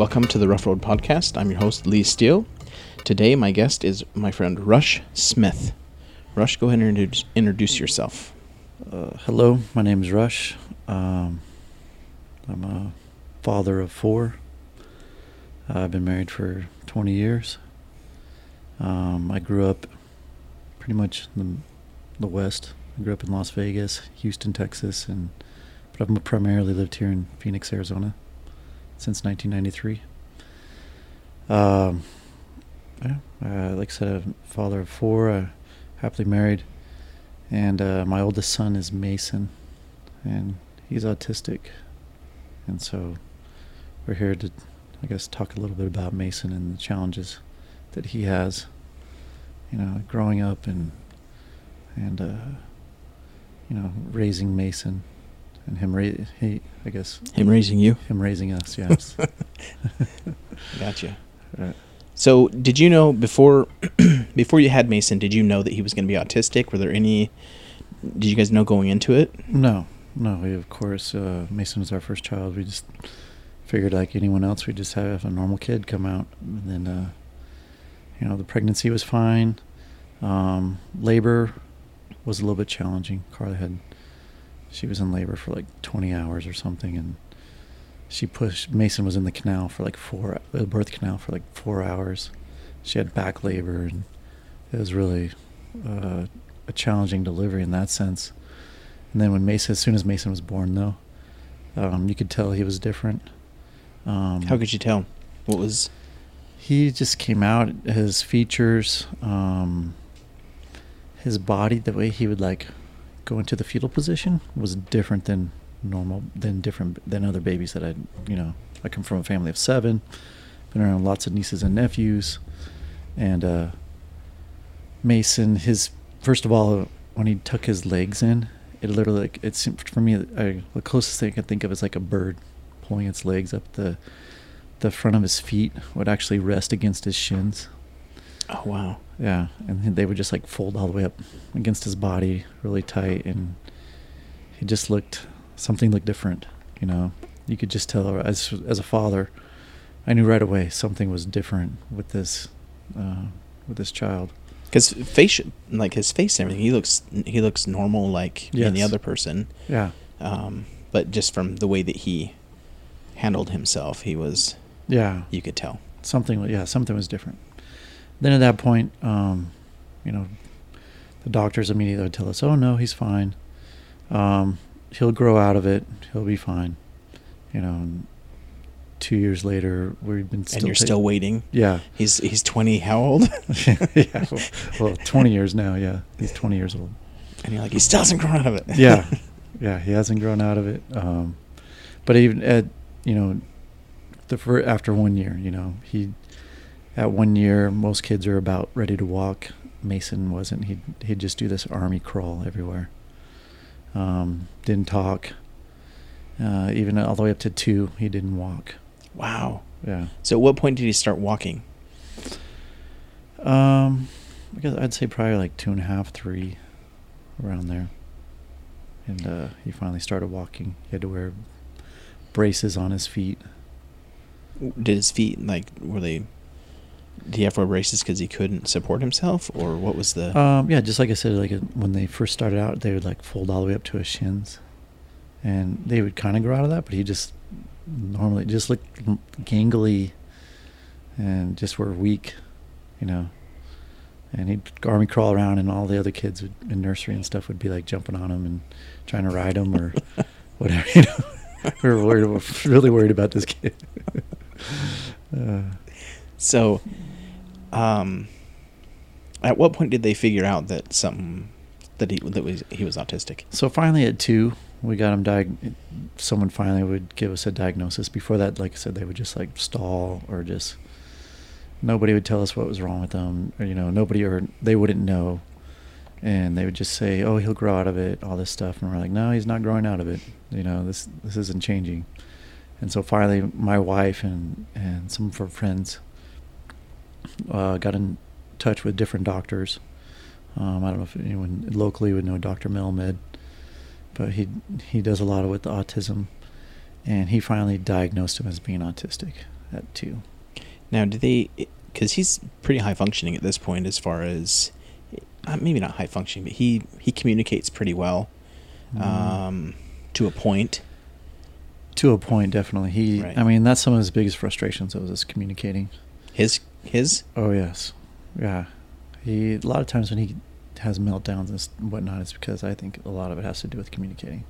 Welcome to the Rough Road Podcast. I'm your host, Lee Steele. Today, my guest is my friend Rush Smith. Rush, go ahead and introduce, yourself. Uh, hello, my name is Rush. Um, I'm a father of four. I've been married for 20 years. Um, I grew up pretty much in the, the West. I grew up in Las Vegas, Houston, Texas, and but I've primarily lived here in Phoenix, Arizona since 1993. Um, yeah, uh, like I said, a father of four, uh, happily married, and uh, my oldest son is Mason, and he's autistic, and so we're here to, I guess, talk a little bit about Mason and the challenges that he has, you know, growing up and and uh, you know raising Mason and him ra- he I guess Him raising you. him raising us. Yes. Gotcha. Right. So, did you know before before you had Mason? Did you know that he was going to be autistic? Were there any? Did you guys know going into it? No, no. We of course uh, Mason was our first child. We just figured like anyone else, we just have a normal kid come out, and then uh, you know the pregnancy was fine. Um, labor was a little bit challenging. Carla had she was in labor for like 20 hours or something, and she pushed. Mason was in the canal for like four, the birth canal for like four hours. She had back labor, and it was really uh, a challenging delivery in that sense. And then when Mason, as soon as Mason was born, though, um, you could tell he was different. Um, How could you tell? What was? he just came out his features um his body the way he would like go into the fetal position was different than normal than different than other babies that i you know i come from a family of seven been around lots of nieces and nephews and uh mason his first of all when he tuck his legs in it literally like it seemed for me I, the closest thing i could think of is like a bird pulling its legs up the the front of his feet would actually rest against his shins. Oh wow! Yeah, and they would just like fold all the way up against his body, really tight, and he just looked something looked different. You know, you could just tell as as a father, I knew right away something was different with this uh, with this child. Because face, like his face and everything, he looks he looks normal like any Yes. other person. Yeah, Um, but just from the way that he handled himself, he was yeah, you could tell. something. Yeah, something was different. Then at that point, um, you know, the doctors immediately would tell us, "Oh no, he's fine. Um, he'll grow out of it. He'll be fine." You know, and two years later, we've been still and you're ta- still waiting. yeah, He's he's twenty. How old? yeah. Well, well, twenty years now. Yeah, he's twenty years old. and you're like, he still hasn't grown out of it. Yeah, yeah, he hasn't grown out of it. Um, but even at you know, the fir- after one year, you know, he at one year, most kids are about ready to walk. Mason wasn't. He'd he'd just do this army crawl everywhere. Um, didn't talk. Uh, even all the way up to two, he didn't walk. wow. Yeah. So at what point did he start walking? Um, I guess I'd say probably like two and a half, three, around there. And uh, he finally started walking. He had to wear braces on his feet. Did his feet like were they? Did he have to wear braces because he couldn't support himself, or what was the? Um, yeah, just like I said, like uh, when they first started out, they would like fold all the way up to his shins, and they would kind of grow out of that. But he just normally just looked gangly, and just were weak, you know. And he'd army crawl around, and all the other kids would, in nursery and stuff would be like jumping on him and trying to ride him or whatever. You know, we were worried, really worried about this kid. uh, so, um, at what point did they figure out that something that he that was he was autistic? So finally, at two, we got him diag. Someone finally would give us a diagnosis. Before that, like I said, they would just like stall or just nobody would tell us what was wrong with them. Or, you know, nobody or they wouldn't know, and they would just say, "Oh, he'll grow out of it," all this stuff, and we're like, "No, he's not growing out of it. You know, this this isn't changing." And so finally, my wife and and some of her friends uh, got in touch with different doctors. Um, I don't know if anyone locally would know Dr. Melmed, but he he does a lot of with autism, and he finally diagnosed him as being autistic. at two. Now, do they? Because he's pretty high functioning at this point, as far as uh, maybe not high functioning, but he he communicates pretty well, Mm. um, to a point. to a point, definitely. He, Right. I mean, that's some of his biggest frustrations. Was is communicating. His his Oh yes, yeah. He a lot of times when he has meltdowns and whatnot, it's because I think a lot of it has to do with communicating.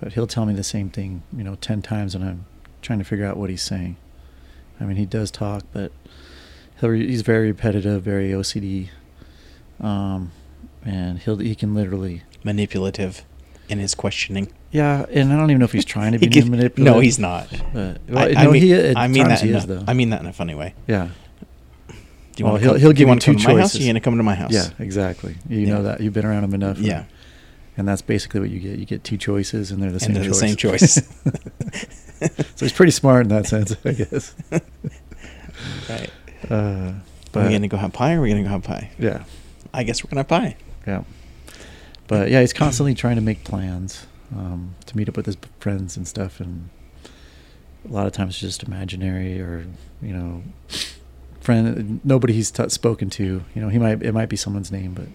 But he'll tell me the same thing, you know, ten times, and I'm trying to figure out what he's saying. I mean, he does talk, but he'll re- he's very repetitive, very OCD, um, and he'll he can literally. manipulative in his questioning. Yeah, and I don't even know if he's trying to be He could- manipulative. No, he's not. But I, well, I no, mean, he I mean that. he is a- though. I mean that in a funny way. yeah, Do you Well, want he'll- to he'll give you two to my house? Choices. You're gonna come to my house? yeah, exactly. You Yeah. know that you've been around him enough. Yeah. and that's basically what you get. You get two choices, and they're the And same they're the choice. same choice. so he's pretty smart in that sense, I guess. Right. Uh, Are we gonna go have pie? or Are we gonna go have pie? yeah, I guess we're gonna have pie. yeah. But yeah, he's constantly trying to make plans um, to meet up with his friends and stuff, and a lot of times it's just imaginary or you know, friend nobody he's t- spoken to. You know, he might it might be someone's name, but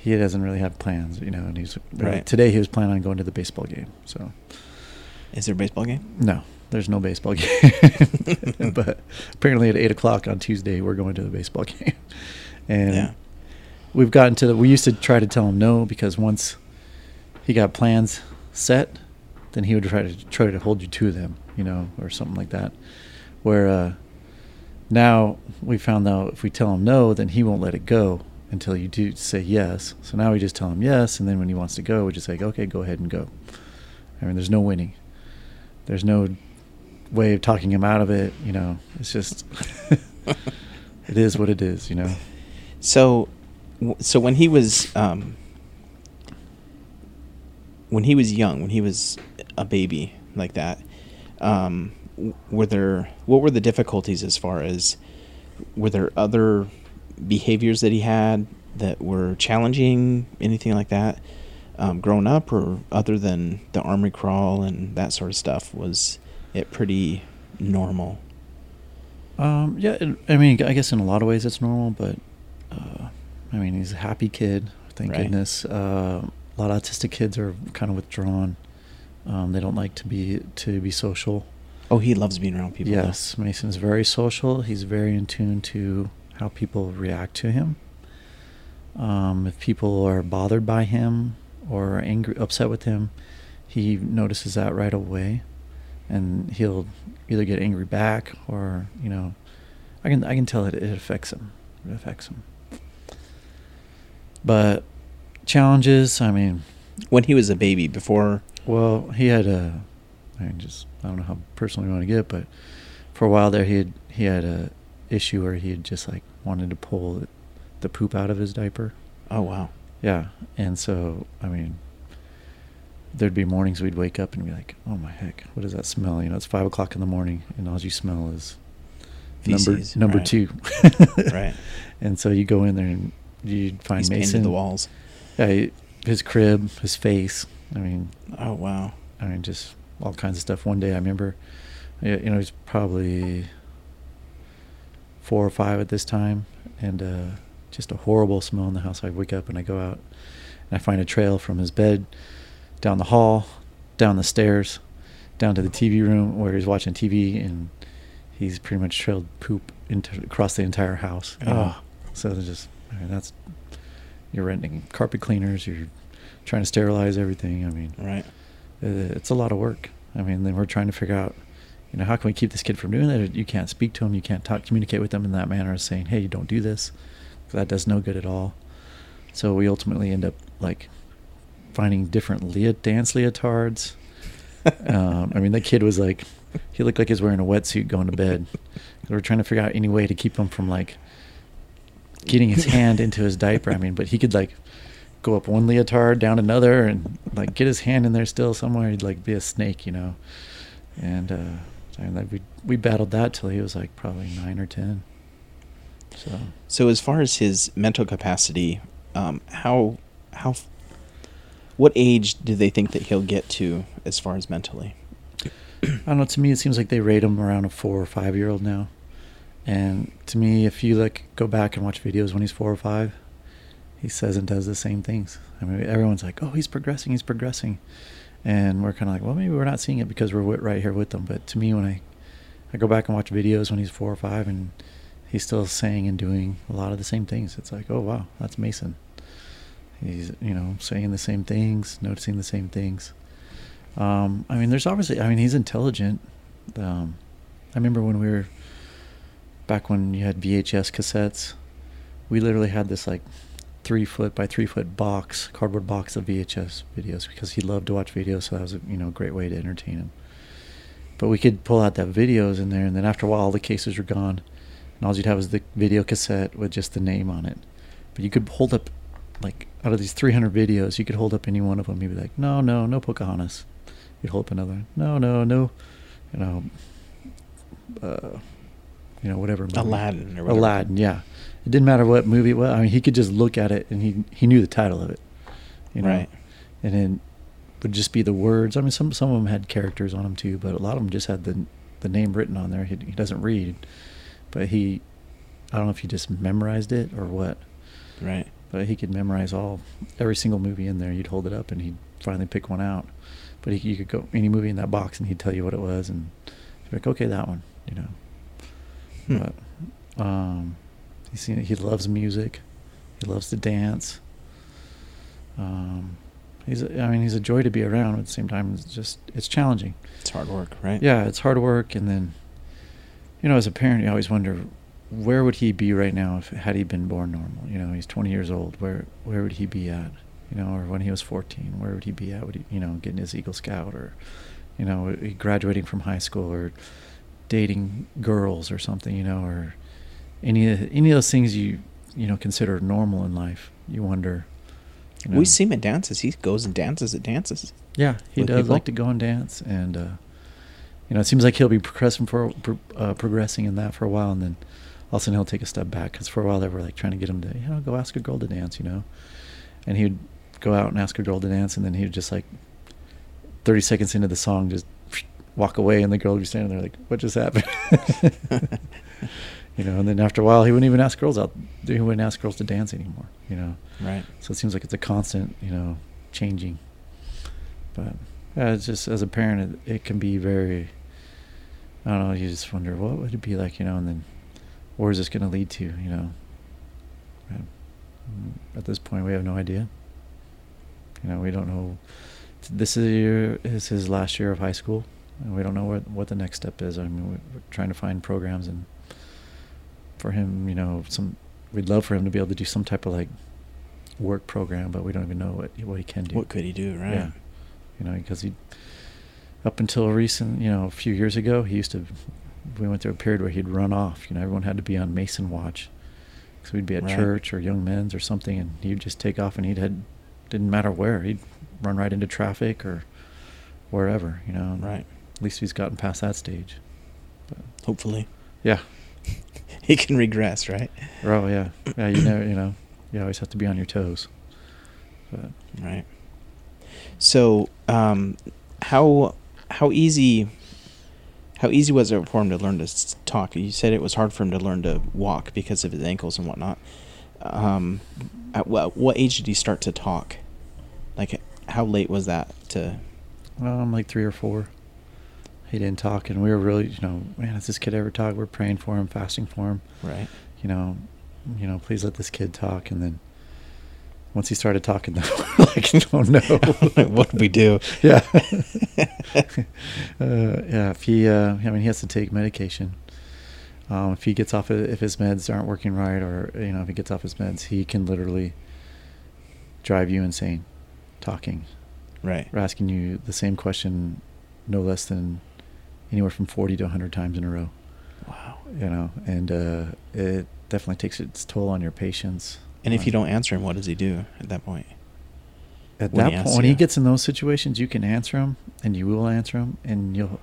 he doesn't really have plans. You know, and he's uh, Right. today he was planning on going to the baseball game. So Is there a baseball game? no, there's no baseball game. but apparently at eight o'clock on Tuesday we're going to the baseball game, and Yeah. we've gotten to the. We used to try to tell him no because once he got plans set, then he would try to try to hold you to them, you know, or something like that. Where uh, now we found out if we tell him no, then he won't let it go until you do say yes. So now we just tell him yes, and then when he wants to go, we just say, okay, go ahead and go. I mean, there's no winning. There's no way of talking him out of it. You know, it's just it is what it is. You know. So, so when he was um, when he was young, when he was a baby like that, um, were there what were the difficulties as far as were there other behaviors that he had that were challenging, anything like that, um, growing up, or other than the army crawl and that sort of stuff? Was it pretty normal? Um, yeah, it- I mean, I guess in a lot of ways it's normal, but uh, I mean, he's a happy kid, thank Right. goodness. Uh, a lot of autistic kids are kind of withdrawn. Um, they don't like to be to be social. Oh, he loves being around people. though. yes, Mason's very social. He's very in tune to how people react to him. Um, if people are bothered by him or angry, upset with him, he notices that right away, and he'll either get angry back or you know, I can I can tell it it affects him. It affects him. But challenges, I mean, when he was a baby before well, he had a, I mean, just I don't know how personal you want to get, but for a while there, he had he had a issue where he had just like wanted to pull the poop out of his diaper. oh wow Yeah, and so I mean, there'd be mornings we'd wake up and be like, "Oh my heck, what does that smell?" You know, it's five o'clock in the morning, and all you smell is Feces, number number right. two. right And so you go in there and you'd find he's Mason the walls Yeah, his crib, his face. I mean, oh wow I mean, just all kinds of stuff. One day, I remember, you know, he's probably four or five at this time, and uh, just a horrible smell in the house. I wake up and I go out, and I find a trail from his bed down the hall, down the stairs, down to the TV room where he's watching TV, and he's pretty much trailed poop into across the entire house. know. Oh. So just, I mean, that's you're renting carpet cleaners, you're trying to sterilize everything. I mean, right it's a lot of work. I mean, then we're trying to figure out, you know, how can we keep this kid from doing that? You can't speak to him, you can't talk, communicate with them in that manner, saying, "Hey, you don't do this." That does no good at all. So we ultimately end up like finding different lea- dance leotards. um, I mean, that kid was like, he looked like he was wearing a wetsuit going to bed. We were trying to figure out any way to keep him from like getting his hand into his diaper. I mean, but he could like go up one leotard, down another, and like get his hand in there still somewhere. He'd like be a snake, you know. And uh, and like we we battled that till he was like probably nine or ten. So so as far as his mental capacity um, how how what age do they think that he'll get to as far as mentally I don't know. To me, it seems like they rate him around a four or five year old now. And to me, if you like go back and watch videos when he's four or five, he says and does the same things. I mean, everyone's like, "Oh, he's progressing, he's progressing," and we're kind of like, "Well, maybe we're not seeing it because we're right here with them." But to me, when I I go back and watch videos when he's four or five, and he's still saying and doing a lot of the same things. It's like, oh wow, that's Mason. He's you know saying the same things, noticing the same things. Um, I mean, there's obviously, I mean, he's intelligent. Um, I remember when we were back when you had VHS cassettes, we literally had this like three foot by three foot box, cardboard box of VHS videos because he loved to watch videos. So that was a you know great way to entertain him. But we could pull out that videos in there, and then after a while, all the cases were gone, and all you'd have was the video cassette with just the name on it. But you could hold up, like out of these 300 videos, you could hold up any one of them. You'd be like, no, no, no Pocahontas. You'd hold up another, no, no, no, you know, uh, you know, whatever. Movie. Aladdin or whatever. Aladdin, yeah. It didn't matter what movie it was. I mean, he could just look at it and he he knew the title of it. You know? Right. And then would just be the words. I mean, some some of them had characters on them too, but a lot of them just had the the name written on there. He, he doesn't read, but he, I don't know if he just memorized it or what. Right. But he could memorize all every single movie in there. You'd hold it up and he'd finally pick one out. But he, you could go any movie in that box and he'd tell you what it was and be like, okay, that one, you know. Hmm. But um, he he loves music. He loves to dance. Um, he's a, I mean he's a joy to be around. But At the same time, it's just it's challenging. It's hard work, right? Yeah, it's hard work, and then you know, as a parent, you always wonder where would he be right now if had he been born normal. You know, he's 20 years old. Where where would he be at? You know, or when he was 14, where would he be at? Would he, you know, getting his Eagle Scout or, you know, graduating from high school or dating girls or something, you know, or any any of those things you you know consider normal in life. You wonder you know? We see him at dances. He goes and dances at dances. Yeah, he does people. like to go and dance, and uh, you know, it seems like he'll be progressing for uh, progressing in that for a while, and then all of a sudden he'll take a step back because for a while they were like trying to get him to, you know, go ask a girl to dance, you know, and he would go out and ask a girl to dance, and then he would just like, thirty seconds into the song, just walk away, and the girl would be standing there like, what just happened? you know, and then after a while, he wouldn't even ask girls out. He wouldn't ask girls to dance anymore, you know. Right. So it seems like it's a constant, you know, changing. But yeah, it's just as a parent, it, it can be very. I don't know. You just wonder what would it be like, you know, and then where is this going to lead to, you know? Mm, at this point, we have no idea. You know, we don't know. This is year is his last year of high school, and we don't know what what the next step is. I mean, we're trying to find programs and for him, you know, some. We'd love for him to be able to do some type of like work program, but we don't even know what what he can do. What could he do, right? Yeah, you know, because he up until recent, you know, a few years ago, he used to. We went through a period where he'd run off. You know, everyone had to be on Mason watch, so we'd be at right. church or Young Men's or something, and he'd just take off, and he'd head. Didn't matter where he'd run right into traffic or wherever. You know, right. At least he's gotten past that stage. But Hopefully. Yeah. He can regress, right? Oh yeah, yeah. You know, you know, you always have to be on your toes. But. Right. So, um, how how easy how easy was it for him to learn to talk? You said it was hard for him to learn to walk because of his ankles and whatnot. Um, at what, what age did he start to talk? Like, how late was that to? Um, like three or four. He didn't talk, and we were really, you know, man, has this kid ever talk? We're praying for him, fasting for him. Right. You know, you know, please let this kid talk. And then once he started talking, like, oh no, what do we do? Yeah. uh, yeah. If he, uh, I mean, he has to take medication. Um, if he gets off, if his meds aren't working right, or you know, if he gets off his meds, he can literally drive you insane, talking. Right. Or asking you the same question, no less than anywhere from 40 to 100 times in a row. Wow. You know, and uh, it definitely takes its toll on your patience. And if you don't answer him, what does he do at that point? At when that point, when he gets in those situations, you can answer him, and you will answer him, and you'll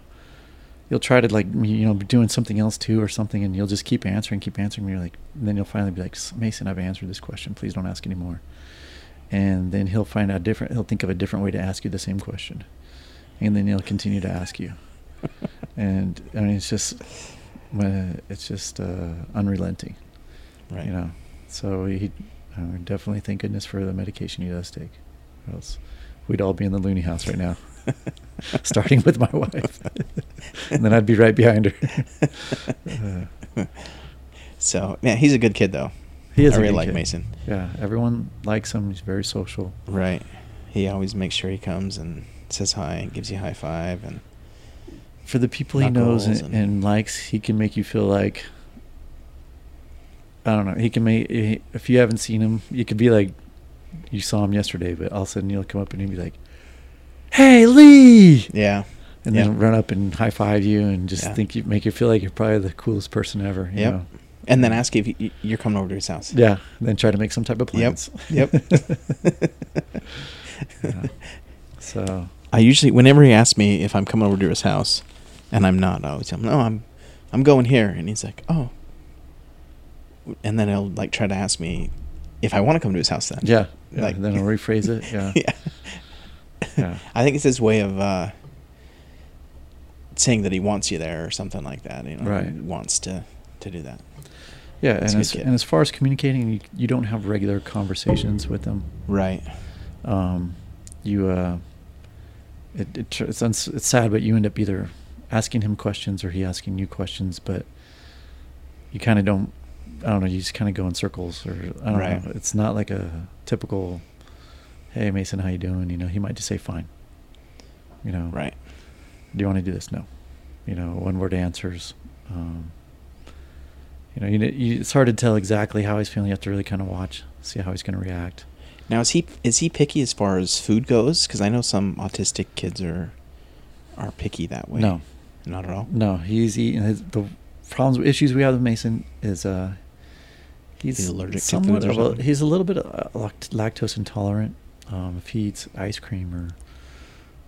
you'll try to like you know be doing something else too or something, and you'll just keep answering, keep answering. And you're like, and then you'll finally be like, Mason, I've answered this question. Please don't ask anymore. And then he'll find out different. He'll think of a different way to ask you the same question, and then he'll continue to ask you and I mean it's just uh, it's just uh, unrelenting, Right. you know. So he, I definitely thank goodness for the medication he does take, or else we'd all be in the loony house right now, starting with my wife, and then I'd be right behind her. Uh, So yeah, he's a good kid though. he is. I really like kid. Mason. Yeah, everyone likes him. He's very social. Right. He always makes sure he comes and says hi and gives you a high five and For the people he knows and, and- and likes, he can make you feel like I don't know. He can make he- if you haven't seen him, you could be like you saw him yesterday, but all of a sudden you'll come up and he'll be like, "Hey, Lee!" yeah. and Yeah. then run up and high five you and just Yeah. think you make you feel like you're probably the coolest person ever. Yep. know? And then ask if you, you're coming over to his house. Yeah. Then try to make some type of Yep. plans. Yep. Yeah. So I usually, whenever he asks me if I'm coming over to his house, and I'm not, I always tell him, "No, I'm, I'm going here," and he's like, "Oh." And then he'll like try to ask me if I want to come to his house. Then, yeah. yeah. Like- then I'll rephrase it. Yeah. yeah. Yeah. I think it's his way of uh, saying that he wants you there or something like that. You know, Right. He wants to to do that. Yeah, and as, and as far as communicating, you, you don't have regular conversations with them. Right. Um, you, uh, it, it, it's it's sad, but you end up either asking him questions or he asking you questions, but you kind of don't. I don't know. You just kind of go in circles, or I don't Right. know. It's not like a typical, "Hey Mason, how you doing?" You know, he might just say, "Fine." You know, Right. do you want to do this? No. You know, one word answers. Um, you know, you, you, it's hard to tell exactly how he's feeling. You have to really kind of watch, see how he's going to react. Now is he is he picky as far as food goes? Because I know some autistic kids are are picky that way. No, not at all. no, he's eating. His, the problems, issues we have with Mason is uh, he's, He's allergic to somewhat foods or of a- something? he's a little bit uh, lactose intolerant. Um, if he eats ice cream or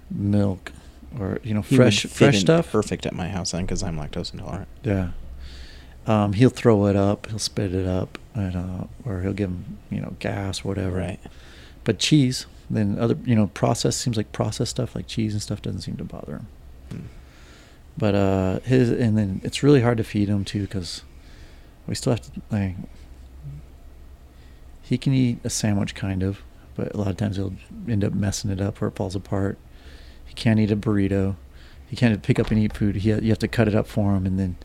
milk or you know He fresh fresh stuff, Perfect at my house then, because I'm lactose intolerant. Yeah. Um, he'll throw it up. He'll spit it up, and, uh, or he'll give him, you know, gas, whatever. Right. But cheese, then other, you know, processed seems like processed stuff like cheese and stuff doesn't seem to bother him. Hmm. But uh, his, and then it's really hard to feed him too because we still have to like. He can eat a sandwich kind of, but a lot of times he'll end up messing it up or it falls apart. He can't eat a burrito. He can't pick up and eat food. He, you have to cut it up for him, and then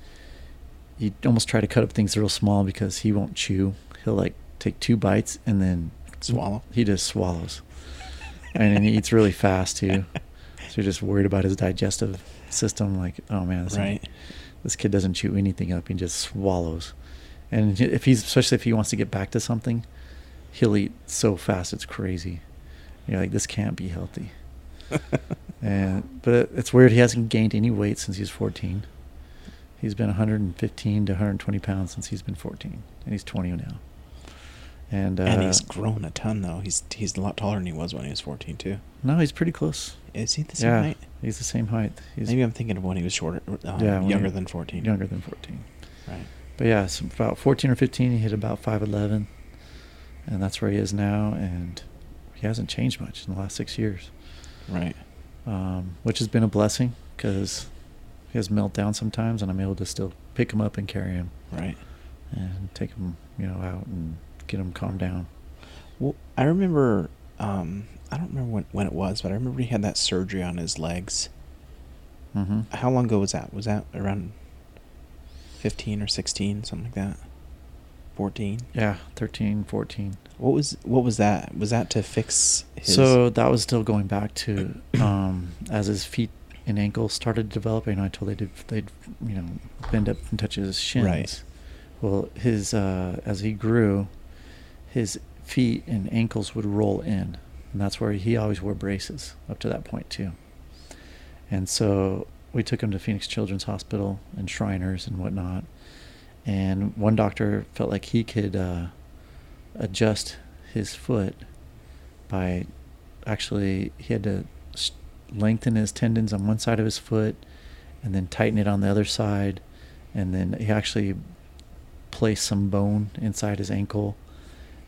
you almost try to cut up things real small because he won't chew. He'll like take two bites and then Swallow. He just swallows, and then he eats really fast too. So you're just worried about his digestive system. Like, oh man, this, Right. this kid doesn't chew anything up; he just swallows. And if he's especially if he wants to get back to something, he'll eat so fast it's crazy. You're like, this can't be healthy. and but it's weird. He hasn't gained any weight since he's 14. He's been 115 to 120 pounds since he's been 14, and he's 20 now. And uh, and he's grown a ton though. He's he's a lot taller than he was when he was 14 too. no, he's pretty close. Is he the same yeah, height? he's the same height. He's Maybe I'm thinking of when he was shorter, uh, Yeah, younger than 14. younger than 14. Right. But yeah, so about 14 or 15, he hit about 5'11, and that's where he is now. And he hasn't changed much in the last six years, Right. um, which has been a blessing because he has meltdown sometimes, and I'm able to still pick him up and carry him Right. and take him, you know, out and get him calmed down. Well, I remember. Um, I don't remember when, when it was, but I remember he had that surgery on his legs. Mm-hmm. How long ago was that? Was that around 15 or 16, something like that? 14. Yeah, 13, 14. What was what was that? Was that to fix his? So that was still going back to um, as his feet and ankles started to develop. You know, I told they did they'd you know bend up and touch his shins. Right. Well, his uh, as he grew, his feet and ankles would roll in, and that's where he always wore braces up to that point too. And so we took him to Phoenix Children's Hospital and Shriners and whatnot. And one doctor felt like he could uh, adjust his foot by actually he had to lengthen his tendons on one side of his foot and then tighten it on the other side and then he actually placed some bone inside his ankle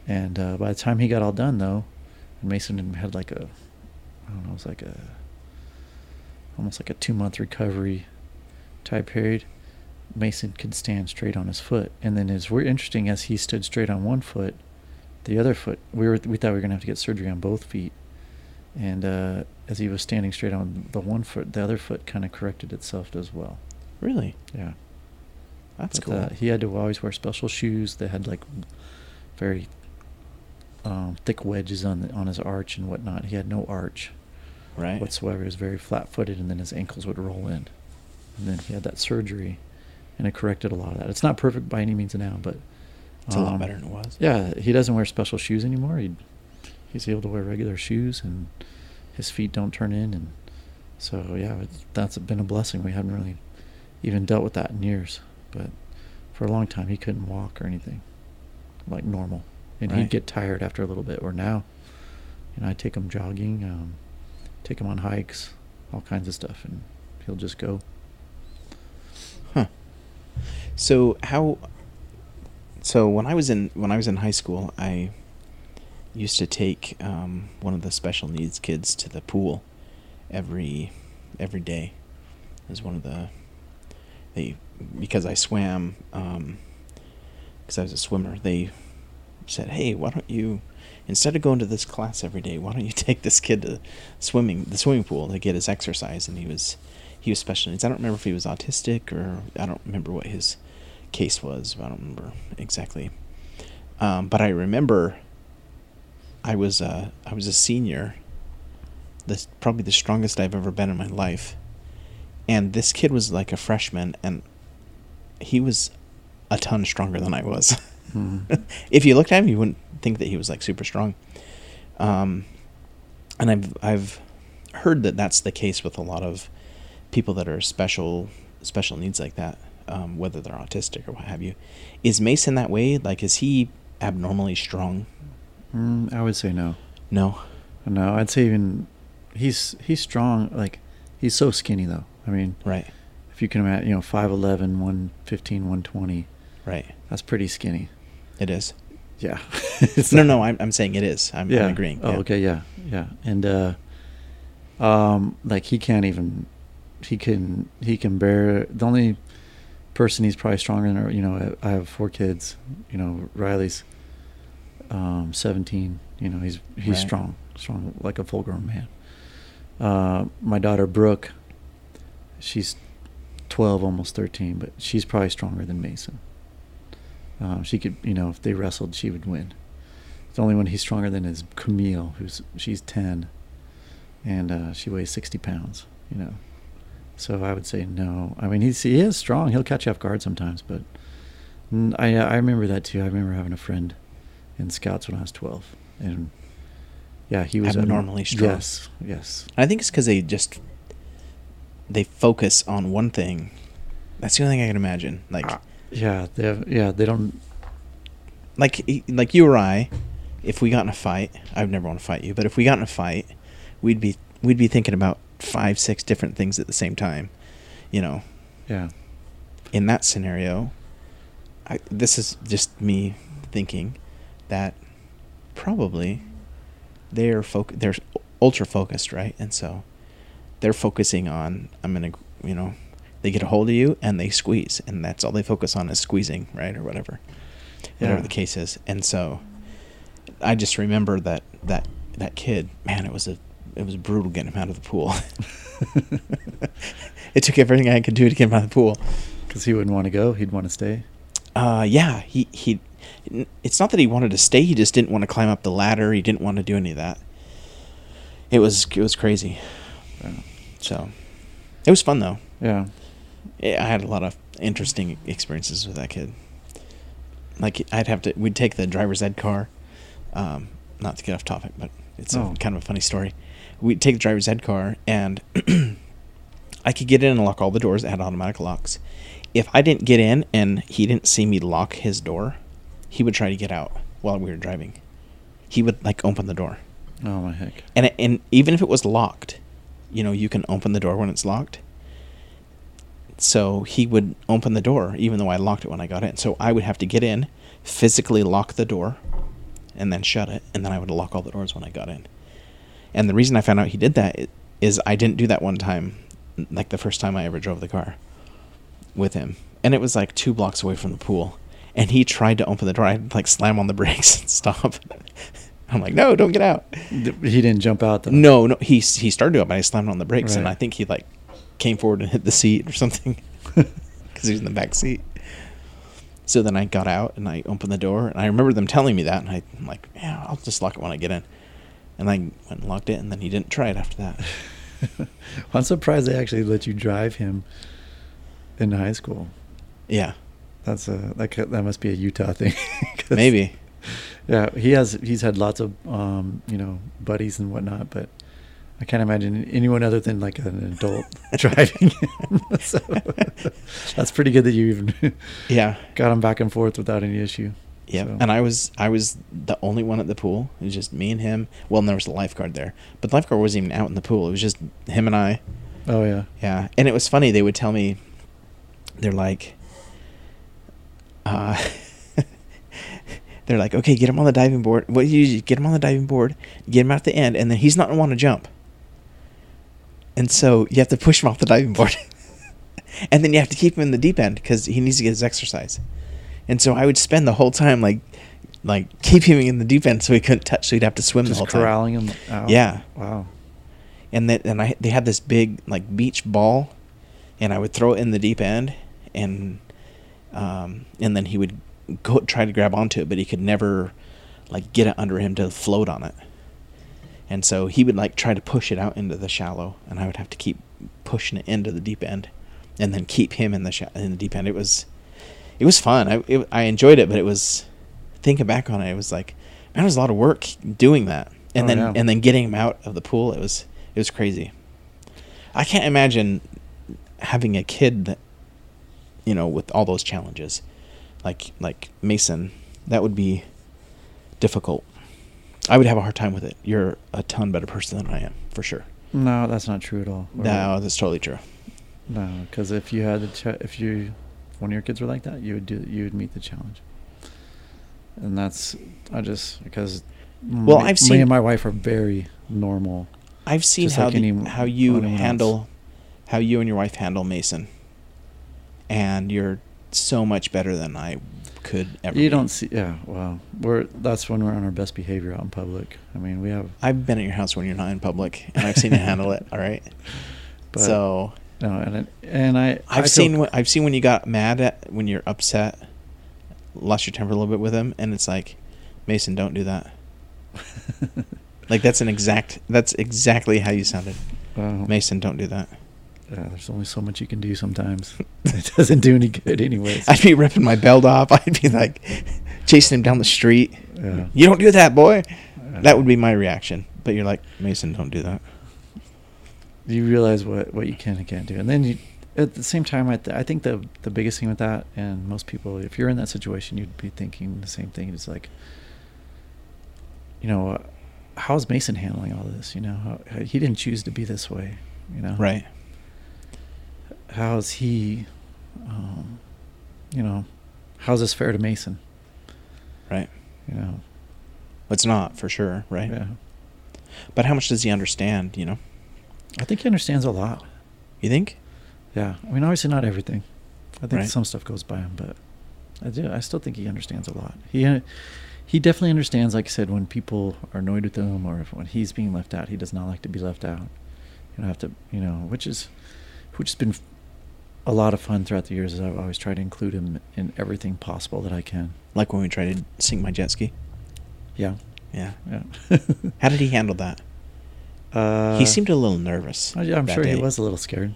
and uh, by the time he got all done though mason had like a i don't know it was like a almost like a two month recovery time period, Mason could stand straight on his foot. And then it's weird, interesting as he stood straight on one foot, the other foot we were we thought we were gonna have to get surgery on both feet. And uh, as he was standing straight on the one foot, the other foot kind of corrected itself as well. Really? Yeah. That's But, cool. uh, he had to always wear special shoes that had like very um, thick wedges on the, on his arch and whatnot. He had no arch right. whatsoever. He was very flat-footed, and then his ankles would roll in. And then he had that surgery, and it corrected a lot of that. It's not perfect by any means now, but it's a lot um, better than it was. Yeah, he doesn't wear special shoes anymore. He he's able to wear regular shoes, and his feet don't turn in, and so yeah, that's been a blessing. We haven't really even dealt with that in years, but for a long time he couldn't walk or anything like normal, and Right. he'd get tired after a little bit. Or now, you know, I take him jogging, um, take him on hikes, all kinds of stuff, and he'll just go. Huh. So how? So when I was in when I was in high school, I used to take um, one of the special needs kids to the pool every every day. Was one of the they because I swam because I was a swimmer. They said, "Hey, why don't you?" Instead of going to this class every day, why don't you take this kid to swimming the swimming pool to get his exercise? And he was he was special needs. I don't remember if he was autistic or I don't remember what his case was. I don't remember exactly. Um, but I remember I was uh, I was a senior. This probably the strongest I've ever been in my life, and this kid was like a freshman, and he was a ton stronger than I was. Mhm. if you looked at him, you wouldn't think that he was like super strong. Um, and I've I've heard that that's the case with a lot of people that are special special needs like that, um, whether they're autistic or what have you. Is Mason that way? Like, is he abnormally strong? Mm, I would say no. No. No, I'd say even he's he's strong. Like he's so skinny though. I mean, Right. if you can imagine, you know, 5'11", 115, 120, Right. that's pretty skinny. It is. Yeah. no, no. I'm I'm saying it is. I'm, yeah. I'm agreeing. Oh, yeah. okay, yeah, yeah, and uh, um, like he can't even, he can he can bear the only person he's probably stronger than. You know, I have four kids. You know, Riley's um, seventeen. You know, he's he's Right. strong, strong like a full grown man. Uh, my daughter Brooke, she's twelve, almost thirteen, but she's probably stronger than Mason. Um, she could, you know, if they wrestled, she would win. The only one he's stronger than is Camille, who's she's ten, and uh, she weighs sixty pounds. You know, so I would say no. I mean, he's he is strong. He'll catch you off guard sometimes, but I I remember that too. I remember having a friend in Scouts when I was twelve, and yeah, he was Abnormally strong. Yes, yes. I think it's because they just they focus on one thing. That's the only thing I can imagine. Like, Ah, yeah, they have, yeah they don't. like, like you or I, if we got in a fight, I would never want to fight you, but if we got in a fight, we'd be we'd be thinking about five, six different things at the same time. You know, Yeah, in that scenario, I, this is just me thinking that probably they're foc- they're ultra focused, right? And so they're focusing on I'm gonna you know they get a hold of you and they squeeze, and that's all they focus on is squeezing, right, or whatever, whatever the case is. And so I just remember that that that kid, man, it was a it was brutal getting him out of the pool. it took everything I could do to get him out of the pool. because he wouldn't want to go. He'd want to stay. Uh, yeah, he he. It's not that he wanted to stay. He just didn't want to climb up the ladder. He didn't want to do any of that. It was it was crazy. Yeah. So, it was fun though. Yeah. I had a lot of interesting experiences with that kid. Like I'd have to, we'd take the driver's ed car. Um, not to get off topic, but it's Oh. a, kind of a funny story. We'd take the driver's ed car, and I could get in and lock all the doors. It had automatic locks. If I didn't get in and he didn't see me lock his door, he would try to get out while we were driving. He would like open the door, Oh my heck. and and even if it was locked, you know, you can open the door when it's locked. So he would open the door even though I locked it when I got in. So I would have to get in, physically lock the door, and then shut it, and then I would lock all the doors when I got in. And the reason I found out he did that is i- didn't do that one time, like the first time I ever drove the car. with him, and it was like two blocks away from the pool. And he tried to open the door. I'd like slam on the brakes and stop. I'm like, no, don't get out. He didn't jump out though. No, no. He he started to, but I slammed on the brakes, and I think he like came forward and hit the seat or something because he was in the back seat. So then I got out and I opened the door, and I remember them telling me that, and I, I'm like, yeah, I'll just lock it when I get in. And I went and locked it, and then he didn't try it after that. I'm surprised they actually let you drive him in high school. Yeah, That's a that that must be a Utah thing. maybe. Yeah, he has. He's had lots of um, you know buddies and whatnot, but I can't imagine anyone other than like an adult driving him. so that's pretty good that you even Yeah. got him back and forth without any issue. Yeah, So- and I was I was the only one at the pool. It was just me and him. Well, and there was a lifeguard there, but the lifeguard wasn't even out in the pool. It was just him and I. Oh yeah. Yeah, and it was funny. They would tell me, they're like, uh, they're like, okay, get him on the diving board. What do you do, get him on the diving board, get him out the end, and then he's not gonna want to jump. And so you have to push him off the diving board, and then you have to keep him in the deep end because he needs to get his exercise. And so I would spend the whole time like, like keeping him in the deep end so he couldn't touch, so he'd have to swim the Just whole time. corralling him out. Yeah. Wow. and then and I they had this big like beach ball, and I would throw it in the deep end, and um, and then he would go try to grab onto it, but he could never like get it under him to float on it. And so he would like try to push it out into the shallow, and I would have to keep pushing it into the deep end, and then keep him in the sha- in the deep end. It was, it was fun. I it, I enjoyed it, but it was thinking back on it, it was like man, it was a lot of work doing that, and Oh, then yeah. and then getting him out of the pool. It was it was crazy. I can't imagine having a kid that, you know, with all those challenges, like like Mason. That would be difficult. I would have a hard time with it. You're a ton better person than I am, for sure. No, that's not true at all. Or- No, that's totally true. No, because if you had the ch- if you if one of your kids were like that, you would do you would meet the challenge. And that's I just because Well, me, I've me seen- and my wife are very normal. I've seen how like the, any- how you anyone else. handle how you and your wife handle Mason, and you're so much better than I could ever. You be. don't see yeah, well, we're that's when we're on our best behavior out in public. I mean, we have I've been at your house when you're not in public, and I've seen you handle it. All right. But- so no, and it, and I I I've feel- seen when, I've seen when you got mad at when you're upset, lost your temper a little bit with him, and it's like, Mason, don't do that. Like that's an exact. That's exactly how you sounded, Mason. Don't do that. Yeah, there's only so much you can do sometimes. it doesn't do any good anyways. I'd be ripping my belt off. I'd be like chasing him down the street. Yeah. You don't do that, boy. That would be my reaction. But you're like, Mason, don't do that. you realize what what you can and can't do, and then you at the same time, I, th- I think the the biggest thing with that, and most people, if you're in that situation, you'd be thinking the same thing. It's like, you know, uh, how's Mason handling all this? You know, how, he didn't choose to be this way. You know, Right. How's he? Um, you know, how's this fair to Mason? Right. You know, It's not for sure. Right. yeah. But how much does he understand? You know. I think he understands a lot. You think? Yeah, I mean, obviously not everything. I think Right. some stuff goes by him, but I do. I still think he understands a lot. He uh, he definitely understands. Like I said, when people are annoyed with him, or if, when he's being left out, he does not like to be left out. You don't have to, you know, which is which has been a lot of fun throughout the years. Is I've always tried to include him in everything possible that I can. Like when we tried to sink my jet ski. Yeah, Yeah. yeah. How did he handle that? Uh, he seemed a little nervous. I, I'm sure day. he was a little scared,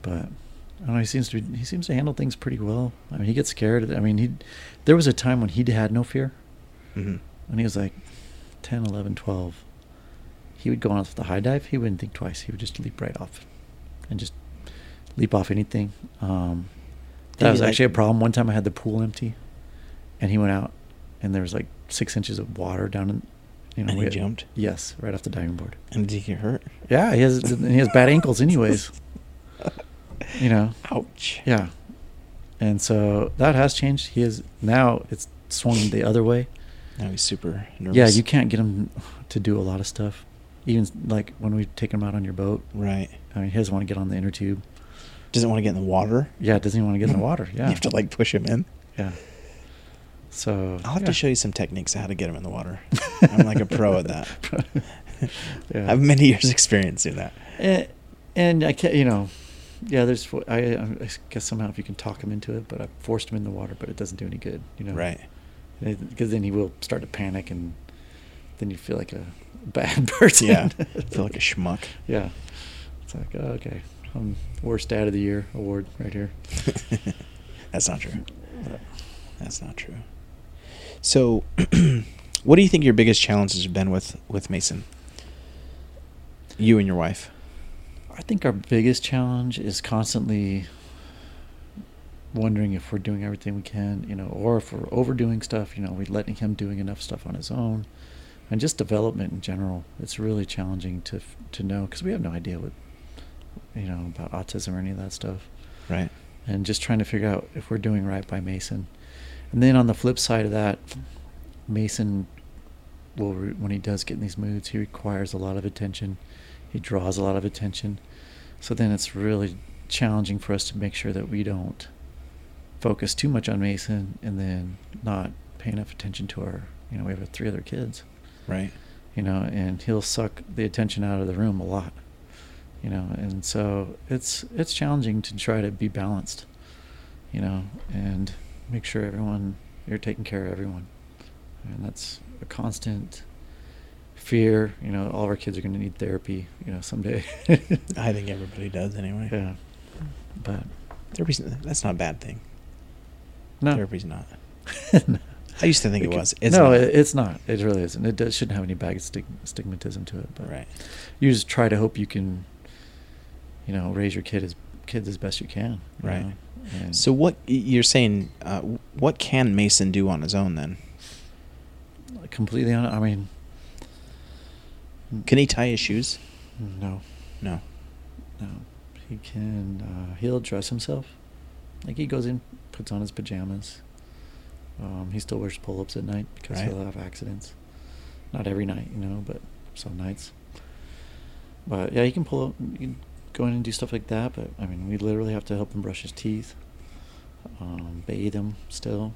but I don't know. He seems to be, he seems to handle things pretty well. I mean, he gets scared. I mean, he there was a time when he had no fear. Mhm. When he was like 10, 11, 12, he would go off the high dive. He wouldn't think twice. He would just leap right off, and just leap off anything. Um, that was like- actually a problem. One time I had the pool empty, and he went out, and there was like six inches of water down in. You know, And he had- jumped? Yes, right off the diving board. And did he get hurt? Yeah, he has and he has bad ankles anyways. You know. Ouch. Yeah. And so that has changed. He is now it's swung the other way. Now he's super nervous. Yeah, you can't get him to do a lot of stuff. Even like when we take him out on your boat. Right. I mean, he doesn't want to get on the inner tube. Doesn't want to get in the water. Yeah, doesn't even want to get in the water. Yeah, You have to like push him in. yeah. So I'll have yeah. to show you some techniques of how to get him in the water. I'm like a pro at that. Yeah. I have many years experience in that. and, and I can't, you know, yeah. There's, I, I guess somehow if you can talk him into it, but I forced him in the water, but it doesn't do any good, you know. Right. Eh, because then he will start to panic, and then you feel like a bad person. Yeah. feel like a schmuck. yeah. It's like, oh, okay, um, worst dad of the year award right here. That's not true. That's not true. So, what do you think your biggest challenges have been with with Mason? You and your wife. I think our biggest challenge is constantly wondering if we're doing everything we can, you know, or if we're overdoing stuff, you know, we're letting him doing enough stuff on his own, and just development in general. It's really challenging to to know because we have no idea what, you know, about autism or any of that stuff, Right. and just trying to figure out if we're doing right by Mason. And then on the flip side of that, Mason will re- when he does get in these moods, he requires a lot of attention. He draws a lot of attention. So then it's really challenging for us to make sure that we don't focus too much on Mason and then not pay enough attention to our, you know, we have three other kids, Right. you know, and he'll suck the attention out of the room a lot, you know, and so it's it's challenging to try to be balanced, you know, and make sure everyone you're taking care of everyone, and that's a constant fear. You know, all of our kids are going to need therapy, you know, someday. I think everybody does anyway. yeah, but Therapy's that's not a bad thing. no, Therapy's not. No. I used to think it can- was. It's no, not. it, it's not. It really isn't. It does, shouldn't have any baggage stig- stigmatism to it. But Right. you just try to hope you can, you know, raise your kid as kids as best you can. you Right. So what you're saying? Uh, what can Mason do on his own then? completely on. I mean, Can he tie his shoes? no, No. no. He can. Uh, he'll dress himself. Like he goes in, puts on his pajamas. Um, he still wears pull-ups at night because Right. he'll have accidents. Not every night, you know, but some nights. But yeah, he can pull up, you can go in and do stuff like that. But I mean, we literally have to help him brush his teeth, um, bathe him still,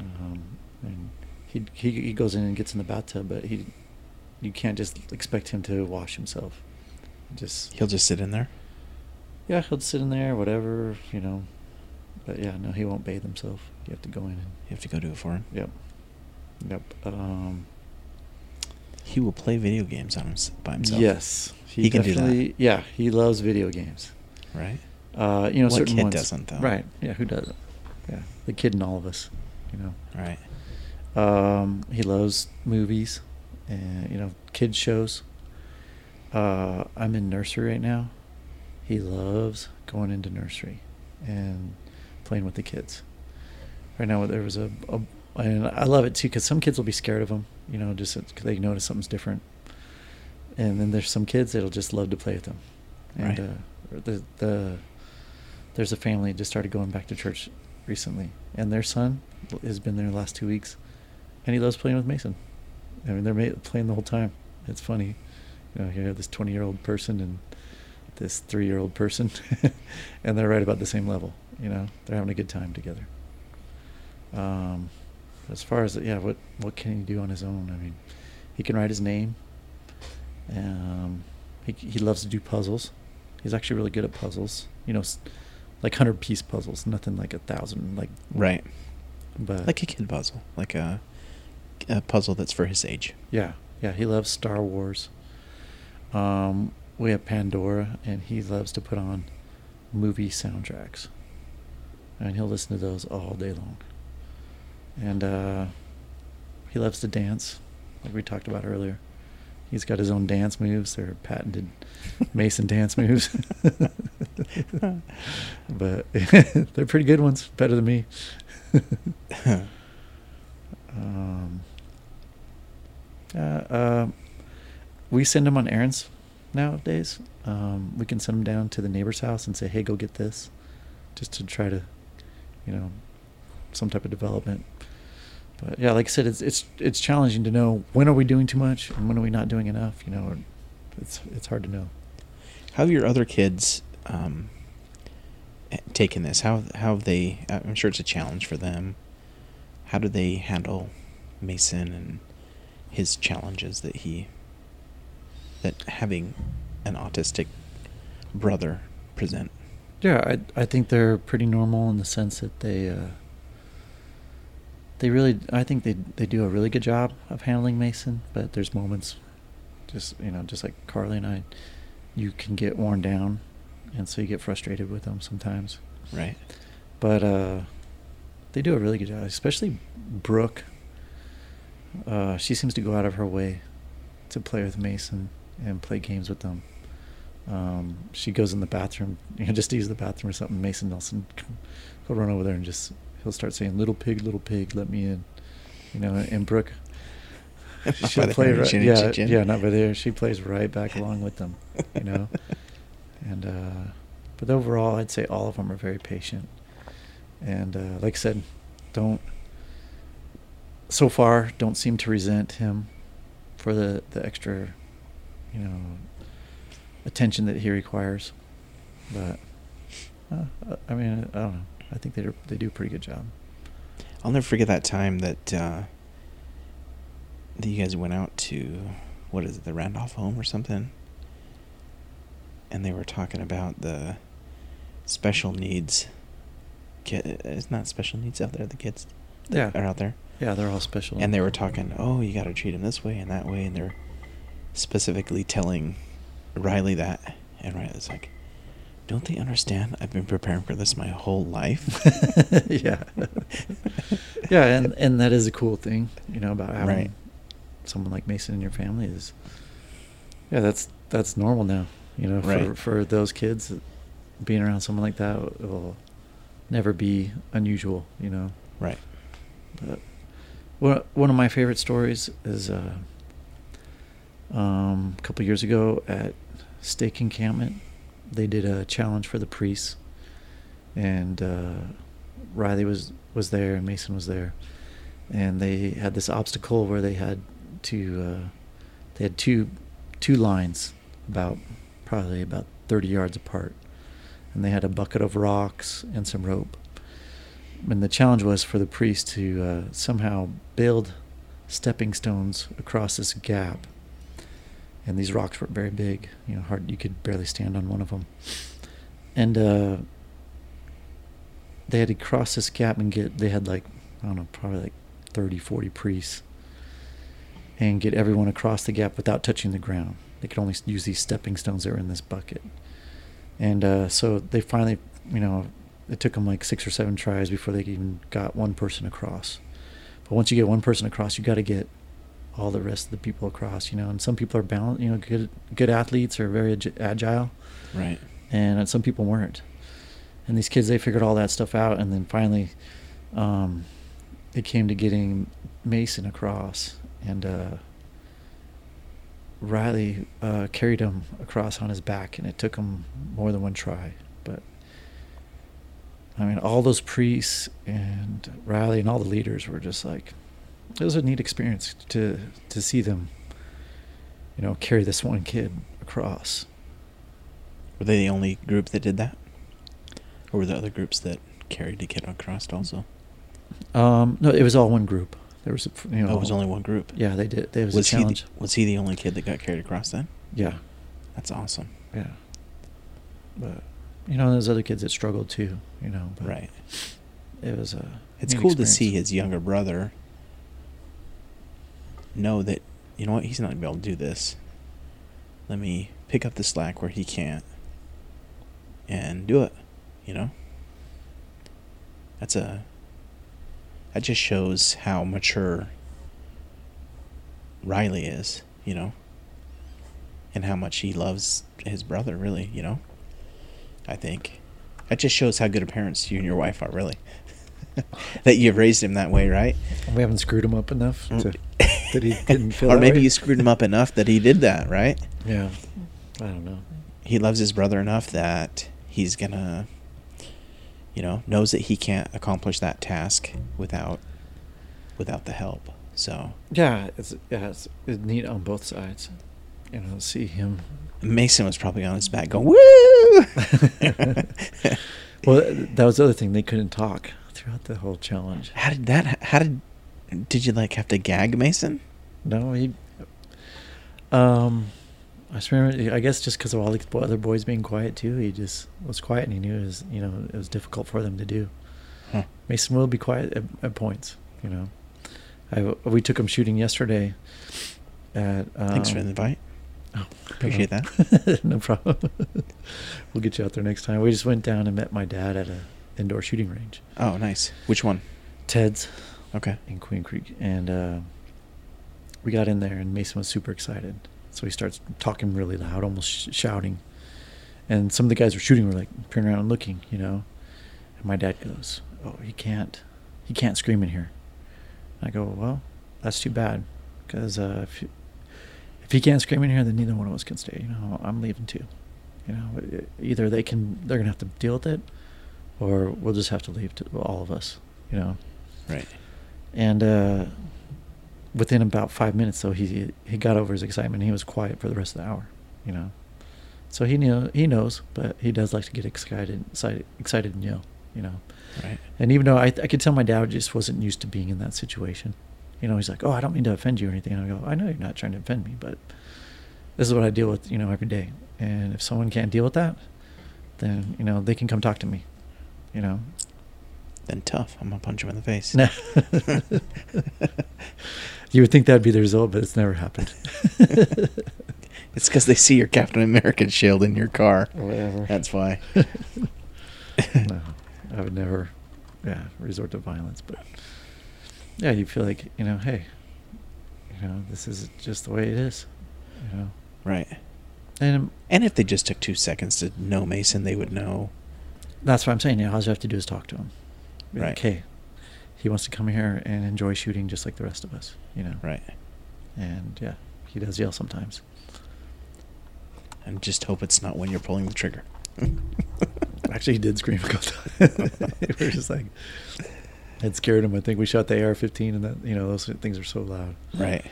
um, and he, he he goes in and gets in the bathtub. But he, you can't just expect him to wash himself. Just He'll just sit in there. yeah, he'll sit in there, whatever, you know. But yeah, no, he won't bathe himself. You have to go in and You have to go do it for him. yep, yep. Um, He will play video games on him, by himself. Yes, he, He can do that. Yeah, he loves video games. Right. Uh, you know, What certain kid ones. doesn't, though? Right? Yeah, who doesn't? Yeah, the kid in all of us. You know. Right. Um, he loves movies, and you know, kids shows. Uh, I'm in nursery right now. He loves going into nursery and playing with the kids. Right now, there was a, a and I love it too because some kids will be scared of him. You know, just because they notice something's different. And then there's some kids that'll just love to play with them. And Right. uh, the the there's a family just started going back to church recently, and their son has been there the last two weeks, and he loves playing with Mason. I mean, they're playing the whole time. It's funny, you know. You have this 20 year old person and this three year old person, and they're right about the same level. You know, they're having a good time together. Um, as far as yeah, what what can he do on his own? I mean, he can write his name. Um, he he loves to do puzzles. He's actually really good at puzzles. You know, like hundred piece puzzles, nothing like a thousand. Like Right. but Like a kid puzzle, like a, a puzzle that's for his age. Yeah, yeah, he loves Star Wars. Um, we have Pandora, and he loves to put on movie soundtracks, and he'll listen to those all day long. And uh, he loves to dance, like we talked about earlier. He's got his own dance moves. They're patented Mason dance moves, but they're pretty good ones. Better than me. um, uh, uh, we send them on errands nowadays. Um, we can send them down to the neighbor's house and say, "Hey, go get this," just to try to, you know, some type of development. But yeah, like I said, it's it's it's challenging to know when are we doing too much and when are we not doing enough. You know, it's it's hard to know. How have your other kids um, taken this? How how have they? I'm sure it's a challenge for them. How do they handle Mason and his challenges that he that having an autistic brother present? Yeah, I I think they're pretty normal in the sense that they uh, they really I think they they do a really good job of handling Mason, but there's moments just you know just like Carly and I you can get worn down and so you get frustrated with them sometimes. Right. But uh they do a really good job, especially Brooke. Uh she seems to go out of her way to play with Mason and play games with them. Um, she goes in the bathroom, you know, just to use the bathroom or something. Mason Nelson go run over there and just he'll start saying, "Little pig, little pig, let me in," you know. And Brooke, she'll play right, yeah, yeah, not by there. She plays right back along with them, you know. and uh, but overall, I'd say all of them are very patient, and uh, like I said, don't so far don't seem to resent him for the the extra, you know, attention that he requires. But uh, I mean, I don't know. I think they do, they do a pretty good job. I'll never forget that time that uh, that you guys went out to what is it, the Randolph home or something, and they were talking about the special needs. Kid, it's not special needs out there. The kids that yeah. are out there. Yeah, they're all special. And they were talking, oh, you got to treat them this way and that way, and they're specifically telling Riley that, and Riley's like, "Don't they understand? I've been preparing for this my whole life." yeah, yeah, and and that is a cool thing, you know, about having right. someone like Mason in your family is, yeah, that's that's normal now, you know, for right. for those kids, being around someone like that will never be unusual, you know. Right. But one one of my favorite stories is. Uh, um, a couple years ago at Stake Encampment. They did a challenge for the priests, and uh, Riley was was there, and Mason was there, and they had this obstacle where they had to uh, they had two two lines about probably about 30 yards apart, and they had a bucket of rocks and some rope. And the challenge was for the priest to uh, somehow build stepping stones across this gap and these rocks were very big. You know, hard. You could barely stand on one of them. And uh, they had to cross this gap and get. They had like I don't know, probably like 30, 40 priests, and get everyone across the gap without touching the ground. They could only use these stepping stones that were in this bucket. And uh, so they finally, you know, it took them like six or seven tries before they even got one person across. But once you get one person across, you got to get all the rest of the people across, you know. And some people are balanced, you know, good good athletes are very agile, right? And some people weren't. And these kids, they figured all that stuff out, and then finally, um, it came to getting Mason across, and uh, Riley uh, carried him across on his back, and it took him more than one try. But I mean, all those priests and Riley and all the leaders were just like, it was a neat experience to to see them, you know, carry this one kid across. Were they the only group that did that, or were there other groups that carried the kid across also? Um, no, it was all one group. There was, a, you know, oh, it was only one group. Yeah, they did. There was, was a challenge. He the, was he the only kid that got carried across then? Yeah, that's awesome. Yeah, but you know, there's other kids that struggled too. You know, right. It was a. It's cool experience. to see his younger brother know that you know what he's not gonna be able to do this. Let me pick up the slack where he can't and do it. You know. That's a. That just shows how mature Riley is. You know. And how much he loves his brother. Really. You know. I think. That just shows how good of parents you and your wife are. Really. that you've raised him that way, right? We haven't screwed him up enough mm. to that he didn't feel. or maybe way. you screwed him up enough that he did that, right? Yeah, hmm. I don't know. He loves his brother enough that he's gonna, you know, knows that he can't accomplish that task without, without the help. So yeah, it's yeah, it's, it's neat on both sides. You know, see him. Mason was probably on his back going woo. well, that was the other thing. They couldn't talk throughout the whole challenge. How did that? How did? Did you like have to gag Mason? No, he. Um, I just remember. I guess just because of all the other boys being quiet too, he just was quiet, and he knew it was you know it was difficult for them to do. Huh. Mason will be quiet at, at points, you know. I, we took him shooting yesterday. At um, Thanks for the invite. Oh, Appreciate that. no problem. we'll get you out there next time. We just went down and met my dad at a indoor shooting range. Oh, nice. Which one? Ted's Okay. in Queen Creek, and uh, we got in there, and Mason was super excited. So he starts talking really loud, almost sh- shouting. And some of the guys were shooting were like turning around and looking, you know. And my dad goes, "Oh, he can't, he can't scream in here." I go, "Well, that's too bad, because uh, if you, if he can't scream in here, then neither one of us can stay. You know, I'm leaving too. You know, e- either they can, they're gonna have to deal with it, or we'll just have to leave to all of us. You know." Right. And uh, within about five minutes, though, he he got over his excitement. He was quiet for the rest of the hour, you know. So he knew he knows, but he does like to get excited, excited, excited and yell, you know. Right. And even though I, I could tell my dad just wasn't used to being in that situation, you know, he's like, "Oh, I don't mean to offend you or anything." And I go, "I know you're not trying to offend me, but this is what I deal with, you know, every day. And if someone can't deal with that, then you know they can come talk to me, you know." Then tough. I'm gonna punch him in the face. No. you would think that'd be the result, but it's never happened. It's because they see your Captain America shield in your car. Whatever. That's why. no, I would never, yeah, resort to violence. But yeah, you feel like you know, hey, you know, this is just the way it is, you know. Right. And um, And if they just took two seconds to know Mason, they would know. that's what I'm saying. Yeah, all you have to do is talk to him. Right. hey, he wants to come here and enjoy shooting just like the rest of us, you know. Right. And yeah, he does yell sometimes. And just hope it's not when you're pulling the trigger. Actually, he did scream a couple times. we were just like, it scared him. I think we shot the AR-15, and that you know those things are so loud. Right.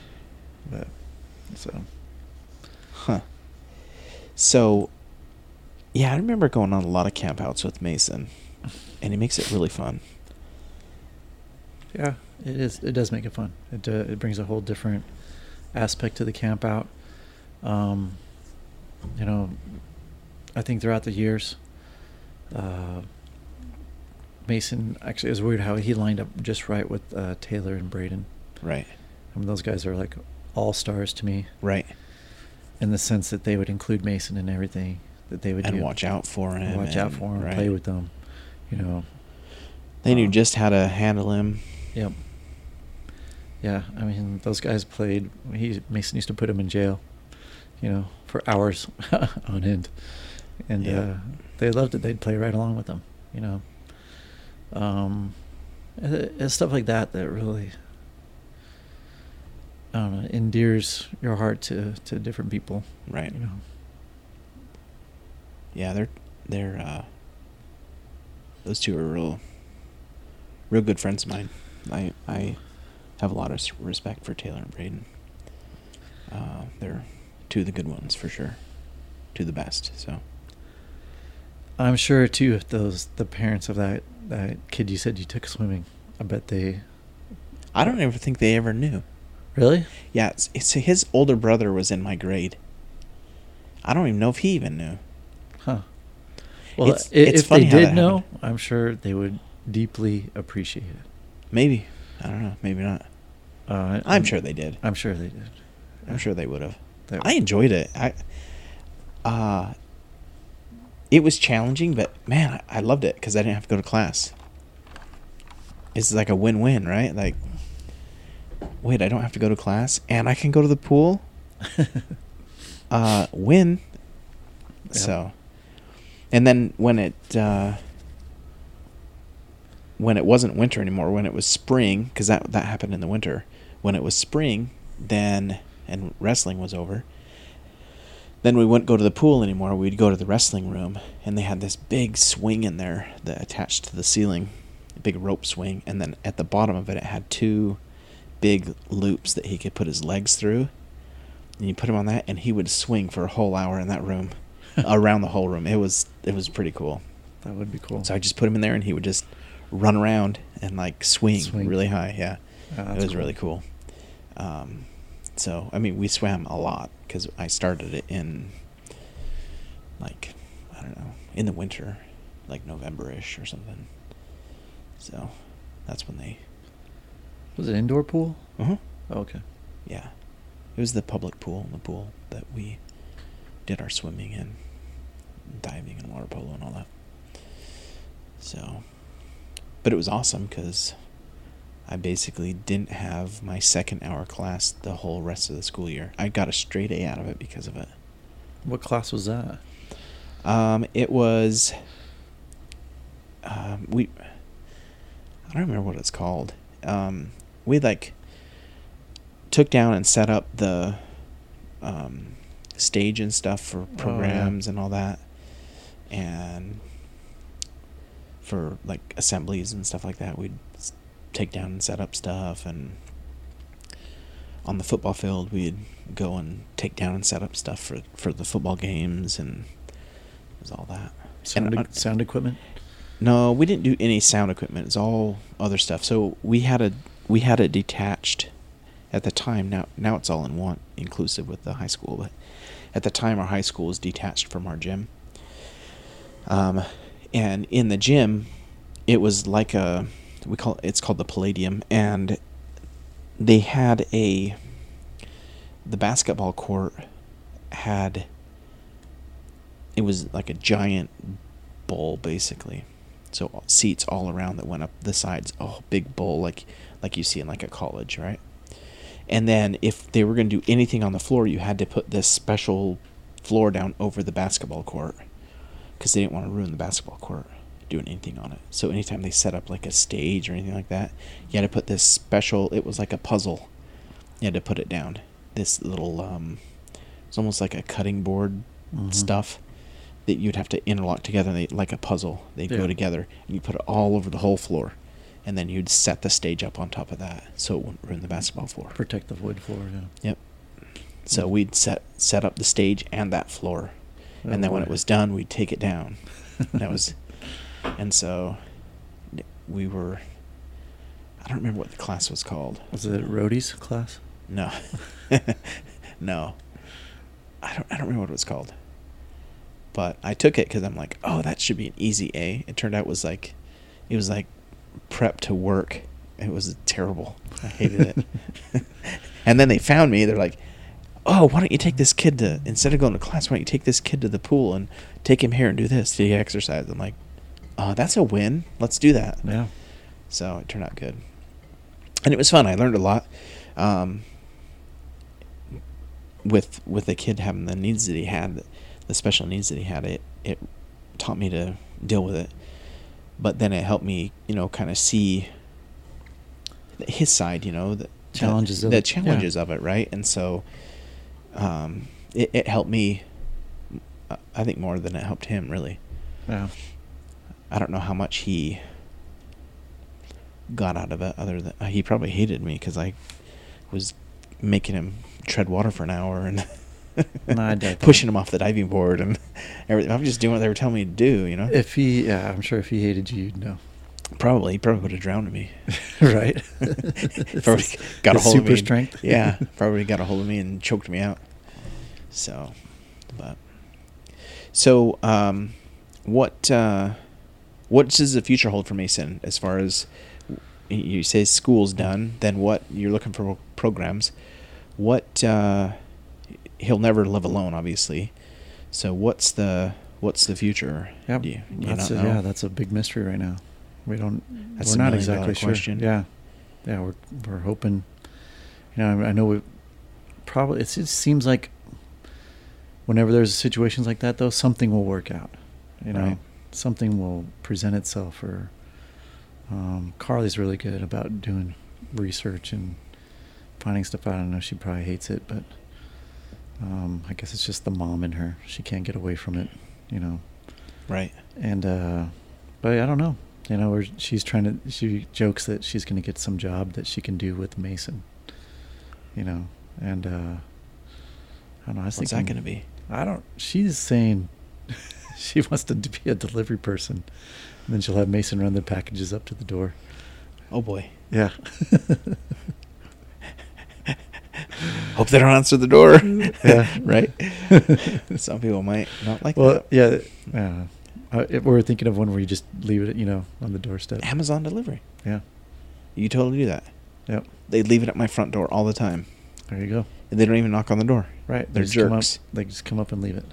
But so Huh. So, yeah, I remember going on a lot of campouts with Mason, and it makes it really fun. yeah, it is. It does make it fun. It uh, it brings a whole different aspect to the camp out. Um, you know, I think throughout the years, uh, Mason actually it was weird how he lined up just right with uh, Taylor and Braden. Right. I mean, those guys are like all stars to me. Right. in the sense that they would include Mason in everything that they would And do. watch out for And him. watch out for him, right. play with them. You know. They knew Um, just how to handle him. Yep. Yeah, I mean those guys played. He Mason used to put him in jail, you know, for hours on end, and Yeah. uh, they loved it. They'd play right along with them, you know. Um, it- it's stuff like that that really, I don't know, endears your heart to to different people, Right. you know. Yeah, they're they're uh those two are real real good friends of mine. I I have a lot of respect for Taylor and Braden. Uh, they're two of the good ones for sure. Two of the best. So I'm sure too if those the parents of that that kid you said you took swimming, I bet they I don't ever think they ever knew. really. Yeah, it's, it's his older brother was in my grade. I don't even know if he even knew. Well, It's- it's if they did know. I'm sure they would deeply appreciate it. Maybe I don't know. Maybe not. Uh, I'm sure they did. I'm sure they did. I'm sure they would have. I enjoyed it. I uh it was challenging, but man, I, I loved it because I didn't have to go to class. It's like a win-win, right? Like, wait, I don't have to go to class, and I can go to the pool. Uh, win. Yeah. So, and then when it uh, when it wasn't winter anymore, when it was spring, because that that happened in the winter. When it was spring, then and wrestling was over. Then we wouldn't go to the pool anymore. We'd go to the wrestling room, and they had this big swing in there that attached to the ceiling, a big rope swing, and then at the bottom of it, it had two big loops that he could put his legs through. And you put him on that, and he would swing for a whole hour in that room, around the whole room. It was it was pretty cool. That would be cool. So I just put him in there, and he would just run around and like swing, Swing. really high. Yeah, Ah, it was really cool. Um, so I mean, we swam a lot because I started it in like I don't know in the winter, like November-ish or something. So that's when they. Was it indoor pool? Uh-huh. Oh, okay. Yeah, it was the public pool the pool that we did our swimming in, diving and water polo and all that. So, but it was awesome because I basically didn't have my second hour class the whole rest of the school year. I got a straight A out of it because of it. What class was that? Um, it was. Um, we. I don't remember what it's called. Um, we like took down and set up the um, stage and stuff for Oh, yeah. programs and all that, and for like assemblies and stuff like that. We'd take down and set up stuff, and on the football field, we'd go and take down and set up stuff for for the football games, and it was all that. Sound, And, uh, sound equipment? no, we didn't do any sound equipment. It's all other stuff. So we had a we had it detached at the time. Now now it's all in one, inclusive with the high school. But at the time, our high school was detached from our gym. Um, and in the gym, it was like a we call it's called the Palladium, and they had a the basketball court had it was like a giant bowl basically. So seats all around that went up the sides oh big bowl like like you see in like a college right? And then if they were going to do anything on the floor you had to put this special floor down over the basketball court because they didn't want to ruin the basketball court doing anything on it so anytime they set up like a stage or anything like that you had to put this special it was like a puzzle you had to put it down this little um it's almost like a cutting board Mhm. stuff that you'd have to interlock together they, like a puzzle. They'd Yeah. go together and you put it all over the whole floor. And then you'd set the stage up on top of that so it wouldn't ruin the basketball floor. Protect the wood floor, yeah. Yep. So we'd set set up the stage and that floor. Oh, and then oh, when it was done, we'd take it down. that was and so we were I don't remember what the class was called. Was it roadies class? No. no. I don't, I don't remember what it was called. But I took it because I'm like, oh, that should be an easy A. It turned out it was like, it was like prep to work. It was terrible. I hated it. and then they found me. They're like, oh, why don't you take this kid to, instead of going to class, why don't you take this kid to the pool and take him here and do this, do exercise? I'm like, oh, that's a win. Let's do that. Yeah. So it turned out good, and it was fun. I learned a lot. Um, with with the kid having the needs that he had, the special needs that he had, it it taught me to deal with it. But then it helped me, you know, kind of see his side, you know, the Challenges the, of the it, yeah. challenges of it, right? And so, um, it, it helped me. I think more than it helped him, really. Yeah. I don't know how much he got out of it other than uh, he probably hated me because I was making him tread water for an hour and No, I doubt that. pushing him off the diving board and everything. I'm just doing what they were telling me to do, you know. If he, yeah, I'm sure if he hated you, you'd know. probably he probably would have drowned me. right? probably got a hold of super me. and- strength. yeah, probably got a hold of me and choked me out. So, but so um, what uh, what does the future hold for Mason as far as you say school's done? Then what you're looking for programs? What uh, he'll never live alone, obviously. So what's the what's the future? Yep. Do you, do that's a, know? yeah, that's a big mystery right now. We don't. That's we're not exactly sure. question. Yeah, yeah. We're we're hoping. You know, I, I know we probably. It's, it seems like whenever there's situations like that, though, something will work out. You know, Right. something will present itself. Or um, Carly's really good about doing research and finding stuff out. I don't know she probably hates it, but um, I guess it's just the mom in her. She can't get away from it. You know right. and uh but i don't know you know she's trying to she jokes that she's going to get some job that she can do with mason you know and uh i don't know i was What's that going to be? I don't she's saying she wants to be a delivery person, and then she'll have Mason run the packages up to the door. Oh boy. Yeah. Hope they don't answer the door. Yeah. right. Some people might not like well, that. yeah. Yeah. Uh, we're thinking of one where you just leave it, you know, on the doorstep. Amazon delivery. Yeah. You totally do that. Yep. They leave it at my front door all the time. There you go. And they don't even knock on the door. Right. They're up- jerks. they just come up and leave it.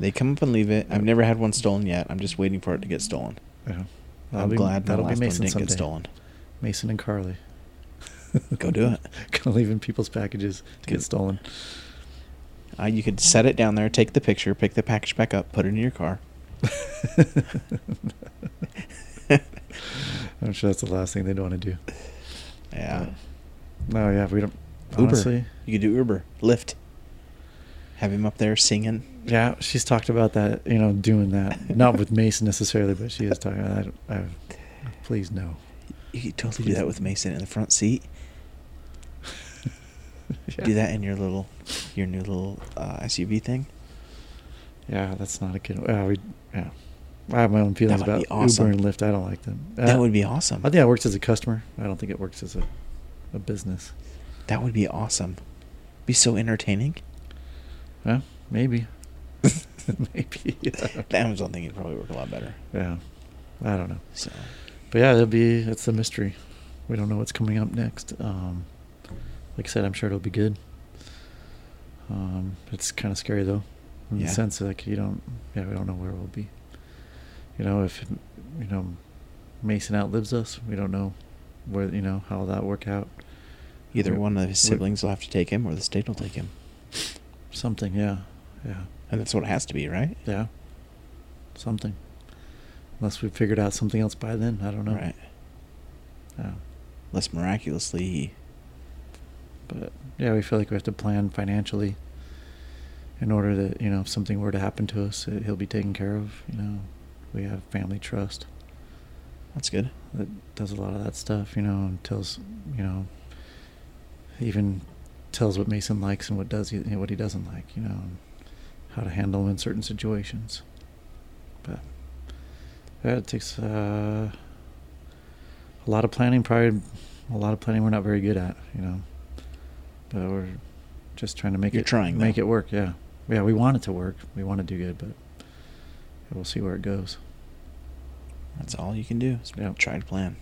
They come up and leave it. I've never had one stolen yet. I'm just waiting for it to get stolen. Yeah. I'm be- glad that'll be Mason one didn't someday. get stolen. Mason and Carly. Go do it. Gonna leave in people's packages to get stolen. Uh, you could set it down there, take the picture, pick the package back up, put it in your car. I'm sure that's the last thing they'd want to do. Yeah. No, yeah, we don't. Uber. Honestly, You could do Uber, Lyft. Have him up there singing. yeah, she's talked about that. You know, doing that. Not with Mason necessarily, but she is talking. I, don't- I, please no. You could totally do that with Mason in the front seat. Yeah. Do that in your little, your new little uh, SUV thing. Yeah, that's not a good. Yeah, we. Yeah, I have my own feelings about awesome. Uber and Lyft. I don't like them. That Uh, would be awesome. I think it works as a customer. I don't think it works as a, a business. That would be awesome. Be so entertaining. Well, maybe. maybe. Yeah. The Amazon thing would probably work a lot better. yeah. I don't know. So But yeah, it'll be it's a mystery. We don't know what's coming up next. Um, like I said, I'm sure it'll be good. Um, it's kind of scary though, in Yeah. the sense that like you don't, yeah, we don't know where we'll be. You know, if you know Mason outlives us, we don't know where you know how that work out. Either one of his siblings will have to take him, or the state will take him, Something, yeah, yeah, and that's what it has to be, right? yeah. Something. Unless we figured out something else by then, I don't know. Right. Yeah. Unless miraculously But yeah, we feel like we have to plan financially in order that, you know, if something were to happen to us, uh, he'll be taken care of. You know, we have family trust That's good. that does a lot of that stuff, you know, and tells, you know, even tells what Mason likes and what does he, what he doesn't like, you know, and how to handle him in certain situations. But yeah, it takes uh, a lot of planning. Probably a lot of planning we're not very good at, you know. But we're just trying to make You're it trying, make though. it work. Yeah, yeah. We want it to work. We want to do good, but we'll see where it goes. That's all you can do. Is Yeah. Try to plan.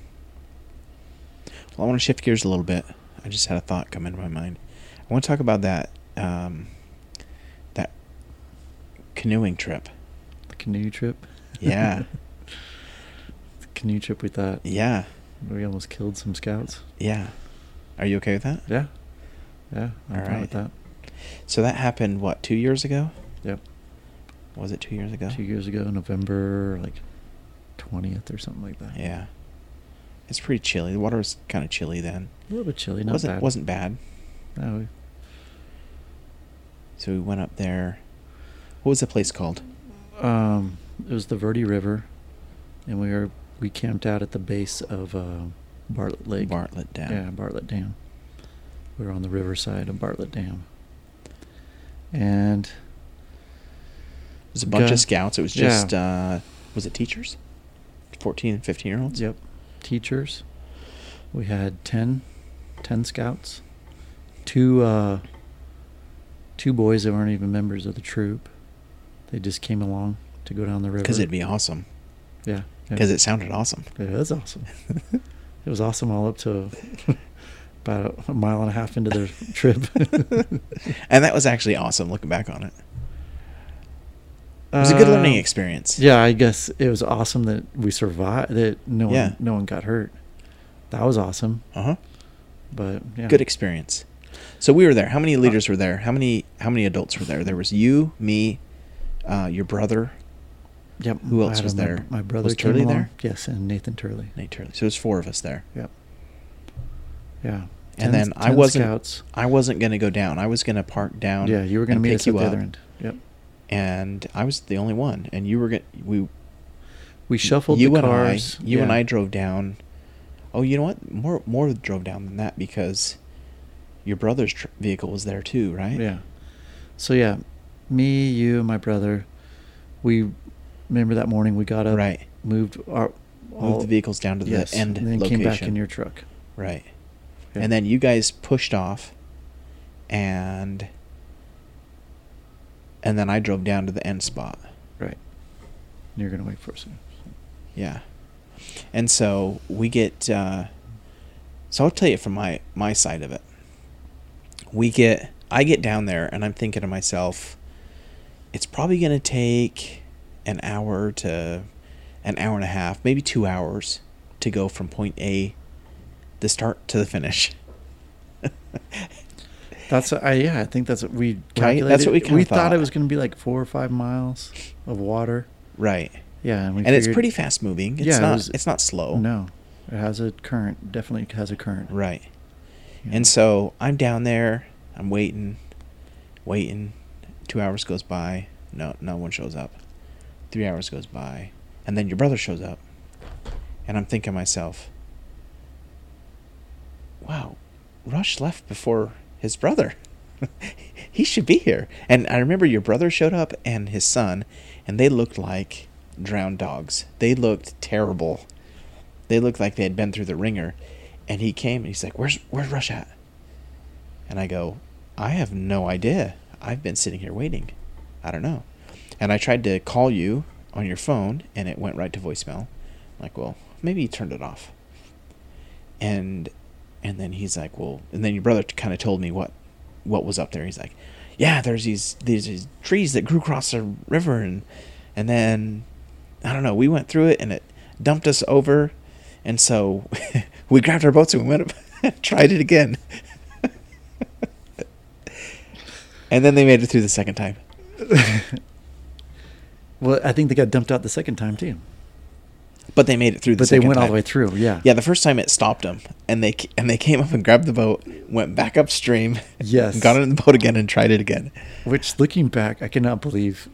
Well, I want to shift gears a little bit. I just had a thought come into my mind. I want to talk about that um, that canoeing trip. The canoe trip. Yeah. the canoe trip. We thought Yeah. we almost killed some scouts. Yeah. Are you okay with that? Yeah, yeah. I'm All fine with that. So that happened what two years ago? Yep. Was it two years ago? Two years ago, November like twentieth or something like that. Yeah. It's pretty chilly. The water was kind of chilly then. a little bit chilly. Not wasn't bad. wasn't bad. No, So we went up there. What was the place called? Um, it was the Verde River, and we were we camped out at the base of uh, Bartlett Lake. Bartlett Dam. Yeah, Bartlett Dam. We were on the riverside of Bartlett Dam, and It was a bunch Okay. of scouts. It was Yeah. just uh was it teachers? 14 and 15 year olds? yep, teachers. We had 10, 10 scouts, two uh, two boys that weren't even members of the troop. They just came along to go down the river. Because it'd be awesome. yeah, Because it sounded awesome. It was awesome. it was awesome all up to about a mile and a half into their trip. and that was actually awesome looking back on it. It was a good learning Um, experience. Yeah, I guess it was awesome that we survived. That no one, Yeah. no one got hurt. That was awesome. Uh huh. But yeah, Good experience. So we were there. How many leaders were there? How many how many adults were there? There was you, me, uh, your brother, Yep. Who else was there? My brother Was Turley along. there? Yes, and Nathan Turley. Nate Turley. So there's four of us there. Yep. Yeah. And 10 then I wasn't Scouts. I wasn't gonna go down. I was gonna park down. Yeah, you were going to and meet us at the other end. Yep. And I was the only one. And you were gonna we We shuffled you the and cars. I, you and. I drove down. Oh, you know what? More more drove down than that because your brother's tr- vehicle was there too, right? Yeah. So yeah, me, you, my brother, we remember that morning we got up, Right. moved our Move the vehicles down to the yes, end and then location. came back in your truck. Right. Yeah. And then you guys pushed off and and then I drove down to the end spot. Right. And you're gonna wait for us. Yeah. And so we get uh so I'll tell you from my my side of it. We get I get down there and I'm thinking to myself it's probably going to take an hour to an hour and a half, maybe 2 hours to go from point A the start to the finish. That's I yeah, I think that's what we Right? calculated. That's what we we thought. thought. it was gonna be like four or five miles of water. Right. Yeah, and we and it's pretty fast moving. It's Yeah, it not was- it's not slow. No, it has a current. Definitely has a current. Right. Yeah. And so I'm down there, I'm waiting, waiting. Two hours goes by, no no one shows up. Three hours goes by, and then your brother shows up. And I'm thinking to myself, Wow, Rush left before his brother. he should be here. And I remember your brother showed up and his son, and they looked like drowned dogs. They looked terrible. They looked like they had been through the ringer. And he came and he's like, Where's where's Rush at? And I go, I have no idea. I've been sitting here waiting. I don't know. And I tried to call you on your phone and it went right to voicemail. I'm like, well, maybe you turned it off. And and then he's like, well, and then your brother kind of told me what what was up there. He's like, yeah, there's these these, these trees that grew across the river and and then I don't know, we went through it and it dumped us over and so we grabbed our boats and we went up tried it again. and then they made it through the second time. Well, I think they got dumped out the second time too. But they made it through the But they went all the way through. Yeah. Yeah, the first time it stopped them, and they and they came up and grabbed the boat, went back upstream, Yes. got in the boat again, and tried it again. Which, looking back, I cannot believe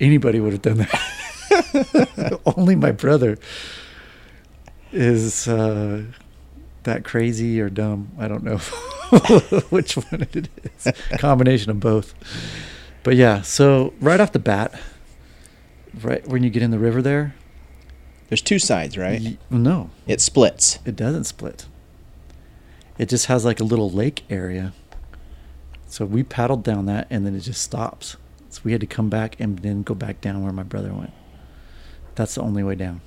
anybody would have done that. Only my brother is uh, that crazy or dumb. I don't know which one it is. Combination of both. But yeah, so right off the bat, right when you get in the river there, There's two sides, right? y- no, It splits. it doesn't split. It just has like a little lake area. So we paddled down that and then it just stops. So we had to come back and then go back down where my brother went. That's the only way down.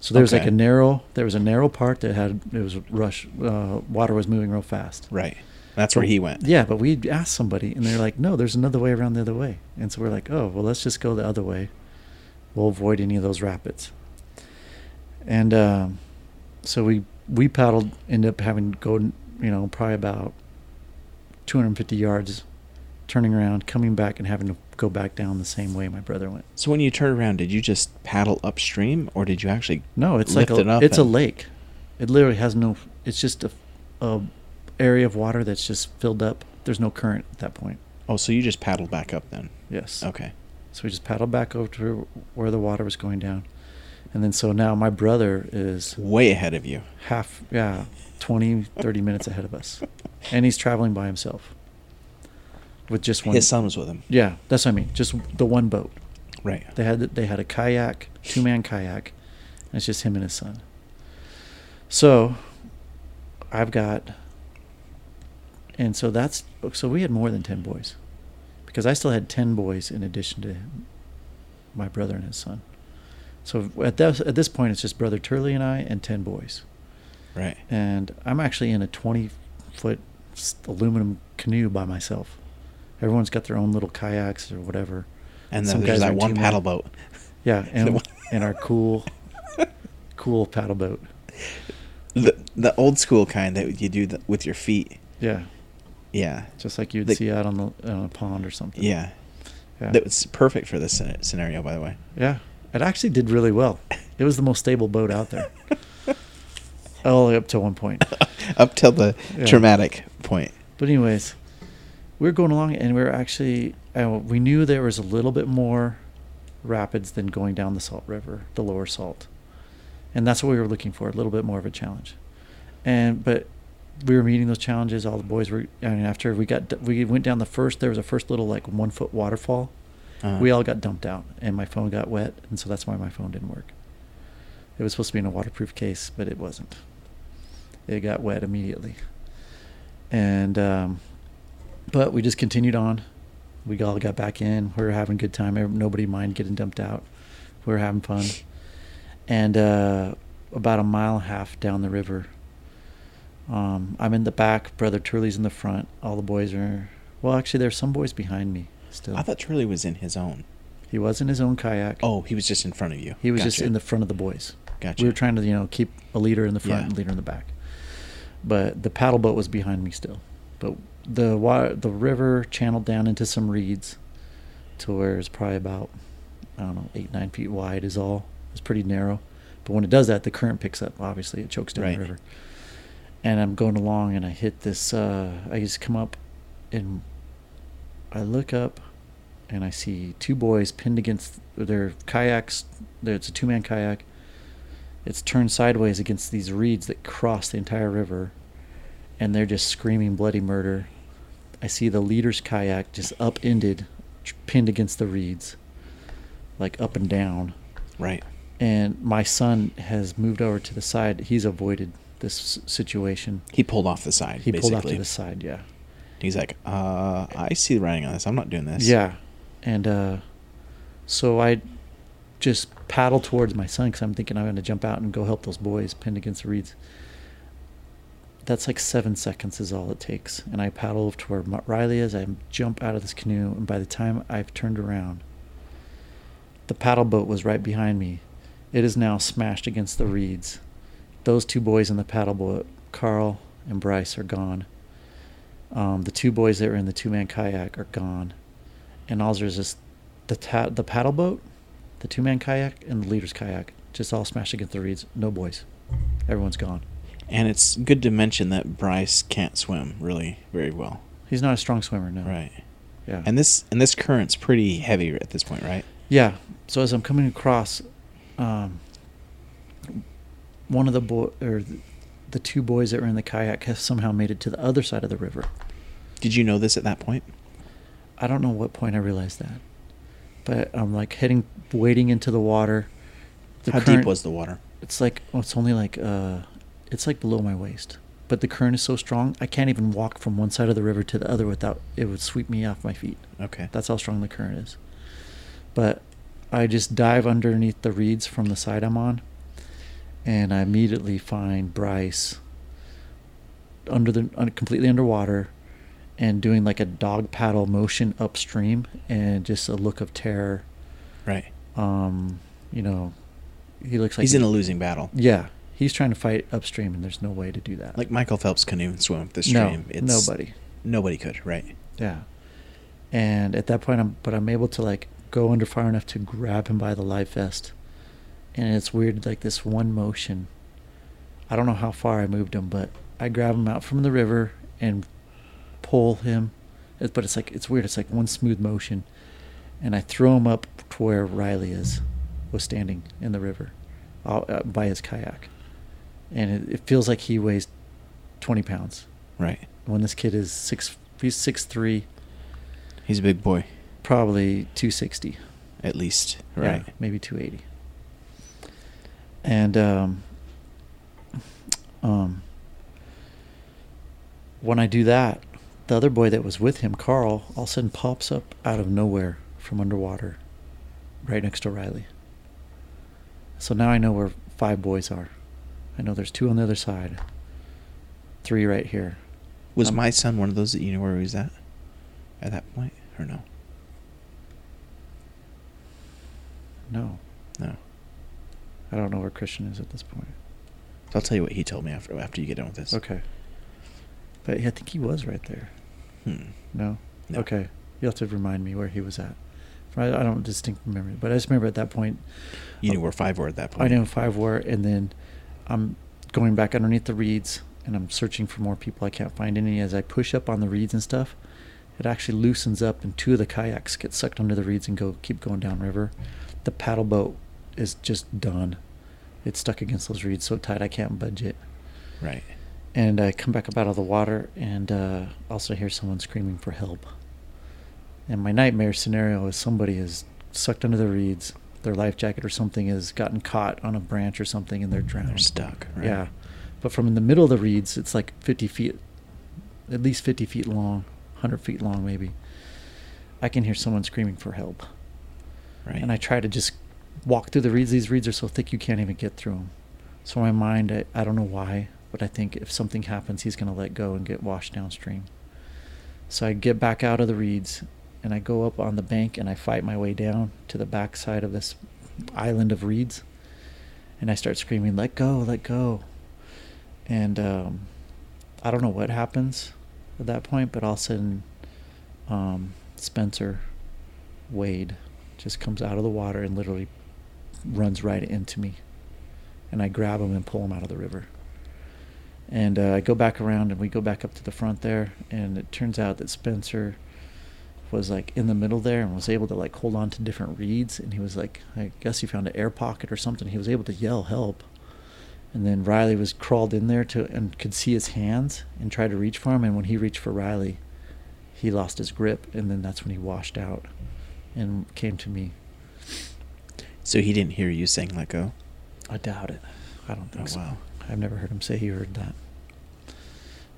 So there was like a narrow there was a narrow part that had it was rush uh, water was moving real fast. Right. That's where he went. Yeah, but we asked somebody and they're like, "No, there's another way around the other way." And so we're like, "Oh, well, let's just go the other way. We'll avoid any of those rapids." And um, so we we paddled, ended up having to go, you know, probably about 250 yards, turning around, coming back, and having to go back down the same way my brother went. So when you turn around, did you just paddle upstream, or did you actually? No, it's Lift like it a, up it's a lake. It literally has no. It's just a, a area of water that's just filled up. There's no current at that point. Oh, so you just paddled back up then? Yes. Okay. So we just paddled back over to where the water was going down. And then so now my brother is Way ahead of you. half, yeah, 20, 30 minutes ahead of us. And he's traveling by himself with just one. His son was with him. Yeah, that's what I mean. Just the one boat. Right. They had they had a kayak, two man kayak, and it's just him and his son. So, I've got, and so that's so we had more than ten boys, because I still had ten boys in addition to my brother and his son. So at this at this point, it's just brother Turley and I and ten boys, Right. and I'm actually in a twenty foot aluminum canoe by myself. Everyone's got their own little kayaks or whatever. And then Some there's guys that one paddle boat. Yeah, and and our cool, cool paddle boat. The the old school kind that you do the, with your feet. Yeah, Yeah. just like you'd The- see out on the on a pond or something. Yeah. yeah, That was perfect for this scenario, by the way. yeah. It actually did really well. It was the most stable boat out there. All the way up to one point. Up till the Yeah. traumatic point. But anyways, we were going along, and we were actually uh, we knew there was a little bit more rapids than going down the Salt River, the lower Salt, and that's what we were looking for—a little bit more of a challenge. And but we were meeting those challenges. All the boys were. I mean, after we got we went down the first, there was a first little like one foot waterfall, Uh, We all got dumped out, and my phone got wet, and so that's why my phone didn't work. It was supposed to be in a waterproof case, but it wasn't. It got wet immediately, and um, but we just continued on. We all got back in. We were having a good time. Nobody minded getting dumped out. We were having fun, and uh, about a mile and a half down the river. Um, I'm in the back. Brother Turley's in the front. All the boys are. Well, actually, there's some boys behind me still. I thought Turley was in his own. He was in his own kayak. Oh, he was just in front of you. He was just in the front of the boys. Gotcha. We were trying to, you know, keep a leader in the front Yeah. and leader in the back. But the paddle boat was behind me still. But the water, the river channeled down into some reeds to where it's probably about, I don't know, eight, nine feet wide is all. It's pretty narrow. But when it does that, the current picks up. Obviously, it chokes down Right. the river. And I'm going along and I hit this, uh, I just come up and I look up and I see two boys pinned against their kayaks. It's a two man kayak. It's turned sideways against these reeds that cross the entire river, and they're just screaming bloody murder. I see the leader's kayak just upended, pinned against the reeds, like up and down. right. And my son has moved over to the side. He's avoided this situation. He pulled off the side. He basically. pulled off to the side, yeah. He's like, uh, I see the writing on this. I'm not doing this. Yeah, and uh, so I just paddle towards my son because I'm thinking I'm going to jump out and go help those boys pinned against the reeds. That's like seven seconds is all it takes, and I paddle to where Riley is. I jump out of this canoe, and by the time I've turned around, the paddle boat was right behind me. It is now smashed against the reeds. Those two boys in the paddle boat, Carl and Bryce, are gone. Um, the two boys that were in the two-man kayak are gone, and all there's just the ta- the paddle boat, the two-man kayak, and the leader's kayak, just all smashed against the reeds. No boys, everyone's gone. And it's good to mention that Bryce can't swim really very well. He's not a strong swimmer, no. Right. Yeah. And this and this current's pretty heavy at this point, right? Yeah. So as I'm coming across, um, one of the boy or the, two boys that were in the kayak have somehow made it to the other side of the river. Did you know this at that point? I don't know what point I realized that, but I'm like heading, wading into the water. The How deep was the water? It's like well, it's only like uh, it's like below my waist. But the current is so strong, I can't even walk from one side of the river to the other without it would sweep me off my feet. Okay. That's how strong the current is. But I just dive underneath the reeds from the side I'm on, and I immediately find Bryce under the completely underwater, and doing like a dog paddle motion upstream, and just a look of terror. Right. Um, you know, he looks like He's in a losing battle. Yeah, he's trying to fight upstream, and there's no way to do that. Like Michael Phelps couldn't even swim up the no, stream. it's, nobody. Nobody could, right? Yeah. And at that point, I'm but I'm able to like go under far enough to grab him by the life vest, and it's weird like this one motion. I don't know how far I moved him, but I grab him out from the river and pull him. It- But it's like it's weird. It's like one smooth motion, and I throw him up to where Riley is, was standing in the river, uh, uh, by his kayak, and it, it feels like he weighs twenty pounds. Right. When this kid is six, he's six three He's a big boy, probably 260 at least. Yeah, Right. maybe 280 and um, um, when i do that the other boy that was with him carl all of a sudden pops up out of nowhere from underwater right next to riley so now i know where five boys are i know there's two on the other side three right here Was Um, my son one of those that you knew where he was at? At that point? Or no? no No. I don't know where christian is at this point So I'll tell you what he told me after after you get done with this. okay but yeah, i think he was right there Hmm. No? No. Okay. You'll have to remind me where he was at. I, I don't distinct remember, but I just remember at that point. You knew uh, where five were at that point. I knew five were, and then I'm going back underneath the reeds, and I'm searching for more people. I can't find any. As I push up on the reeds and stuff, it actually loosens up, and two of the kayaks get sucked under the reeds and go keep going downriver. The paddle boat is just done. It's stuck against those reeds so tight I can't budge it. Right. And I come back up out of the water and uh, also hear someone screaming for help. And my nightmare scenario is somebody is sucked under the reeds, their life jacket or something has gotten caught on a branch or something, and they're drowned. They're stuck. Right? Yeah. But from in the middle of the reeds, it's like 50 feet, at least 50 feet long, 100 feet long maybe. I can hear someone screaming for help. Right. And I try to just walk through the reeds. These reeds are so thick you can't even get through them. So my mind, I, I don't know why, but I think if something happens, he's going to let go and get washed downstream. So I get back out of the reeds and I go up on the bank and I fight my way down to the back side of this island of reeds. And I start screaming, let go, let go. And um, I don't know what happens at that point, but all of a sudden, um, Spencer Wade just comes out of the water and literally runs right into me. And I grab him and pull him out of the river. And uh, I go back around and we go back up to the front there. And it turns out that Spencer was like in the middle there and was able to like hold on to different reeds. And he was like, I guess he found an air pocket or something. He was able to yell help. And then Riley was crawled in there to and could see his hands and tried to reach for him. And when he reached for Riley, he lost his grip. And then that's when he washed out and came to me. So he didn't hear you saying "let go." I doubt it. I don't think Oh, so. wow. I've never heard him say he heard that.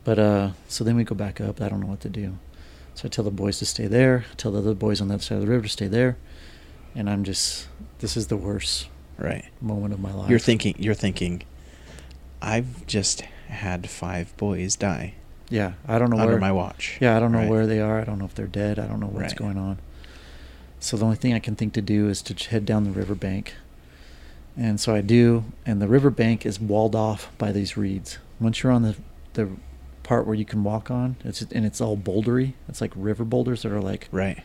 But uh, so then we go back up. I don't know what to do. So I tell the boys to stay there. I tell the other boys on that side of the river to stay there. And I'm just, this is the worst Right. moment of my life. You're thinking. You're thinking. I've just had five boys die Yeah, I don't know under where. my watch. Yeah, I don't know Right. where they are. I don't know if they're dead. I don't know what's Right. going on. So the only thing I can think to do is to head down the riverbank. And so I do, and the riverbank is walled off by these reeds. Once you're on the the part where you can walk on, it's and it's all bouldery. It's like river boulders that are like Right.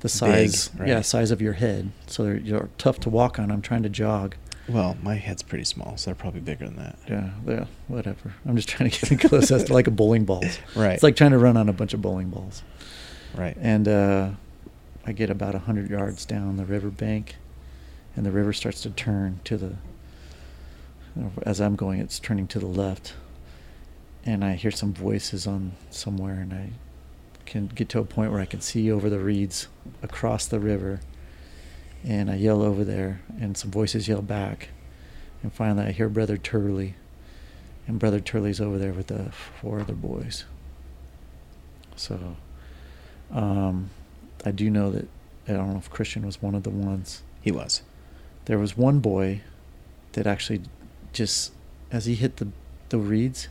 the size, right. yeah, size of your head. So they're you're tough to walk on. I'm trying to jog. Well, my head's pretty small, so they're probably bigger than that. Yeah, yeah, whatever. I'm just trying to get close. That's like a bowling ball. Right. It's like trying to run on a bunch of bowling balls. Right. And uh, I get about 100 yards down the riverbank, and the river starts to turn to the. As I'm going, it's turning to the left. And I hear some voices on somewhere, and I can get to a point where I can see over the reeds across the river. And I yell over there, and some voices yell back. And finally, I hear Brother Turley. And Brother Turley's over there with the four other boys. So, um, I do know that I don't know if Christian was one of the ones. he was. There was one boy that actually just as he hit the the reeds,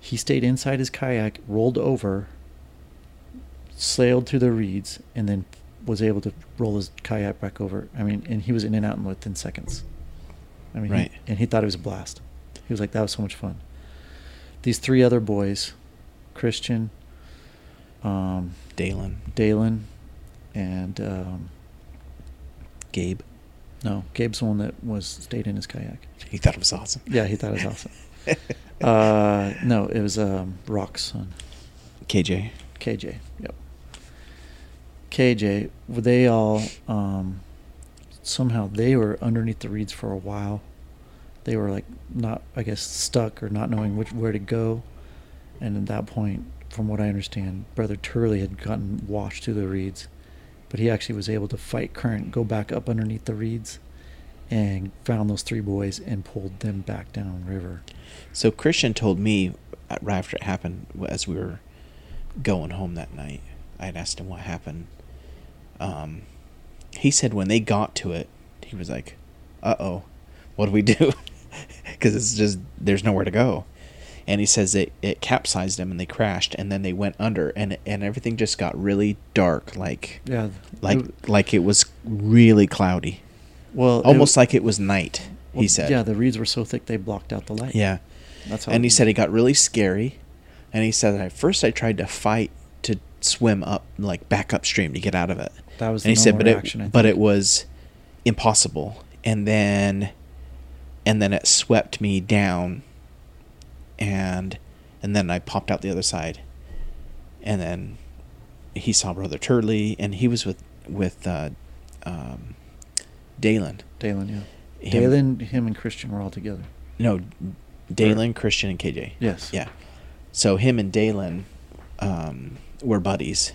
he stayed inside his kayak, rolled over, sailed through the reeds, and then was able to roll his kayak back over. I mean, and he was in and out in within seconds. I mean, he- Right. and he thought it was a blast. He was like, "That was so much fun." These three other boys, Christian, um, Dalen, Dalen, and um, Gabe. no, Gabe's the one that was stayed in his kayak. He thought it was awesome. Yeah, he thought it was awesome. Uh, no, it was um, Rock's son, KJ. KJ. Yep. KJ. They all um, somehow they were underneath the reeds for a while. They were like not, I guess, stuck or not knowing which where to go. And at that point, from what I understand, Brother Turley had gotten washed through the reeds, but he actually was able to fight current, go back up underneath the reeds, and found those three boys and pulled them back down river. So Christian told me uh, right after it happened, as we were going home that night, I had asked him what happened. Um, he said when they got to it, he was like, "Uh oh, what do we do?" Because it's just there's nowhere to go. And he says it it capsized them and they crashed and then they went under and and everything just got really dark, like Yeah, like it- like it was really cloudy, well, it- almost like it was night. well, he said, Yeah, the reeds were so thick they blocked out the light. yeah." that's how. and he said it got really scary and he said at first i tried to fight to swim up like back upstream to get out of it that was. and he said but reaction, it but it was impossible and then and then it swept me down and and then i popped out the other side and then he saw brother turley and he was with with uh um dalen Dalen, yeah. Him- Dalen, him, and Christian were all together. no dalen christian and kj Yes. Yeah. So him and Dalen um, were buddies,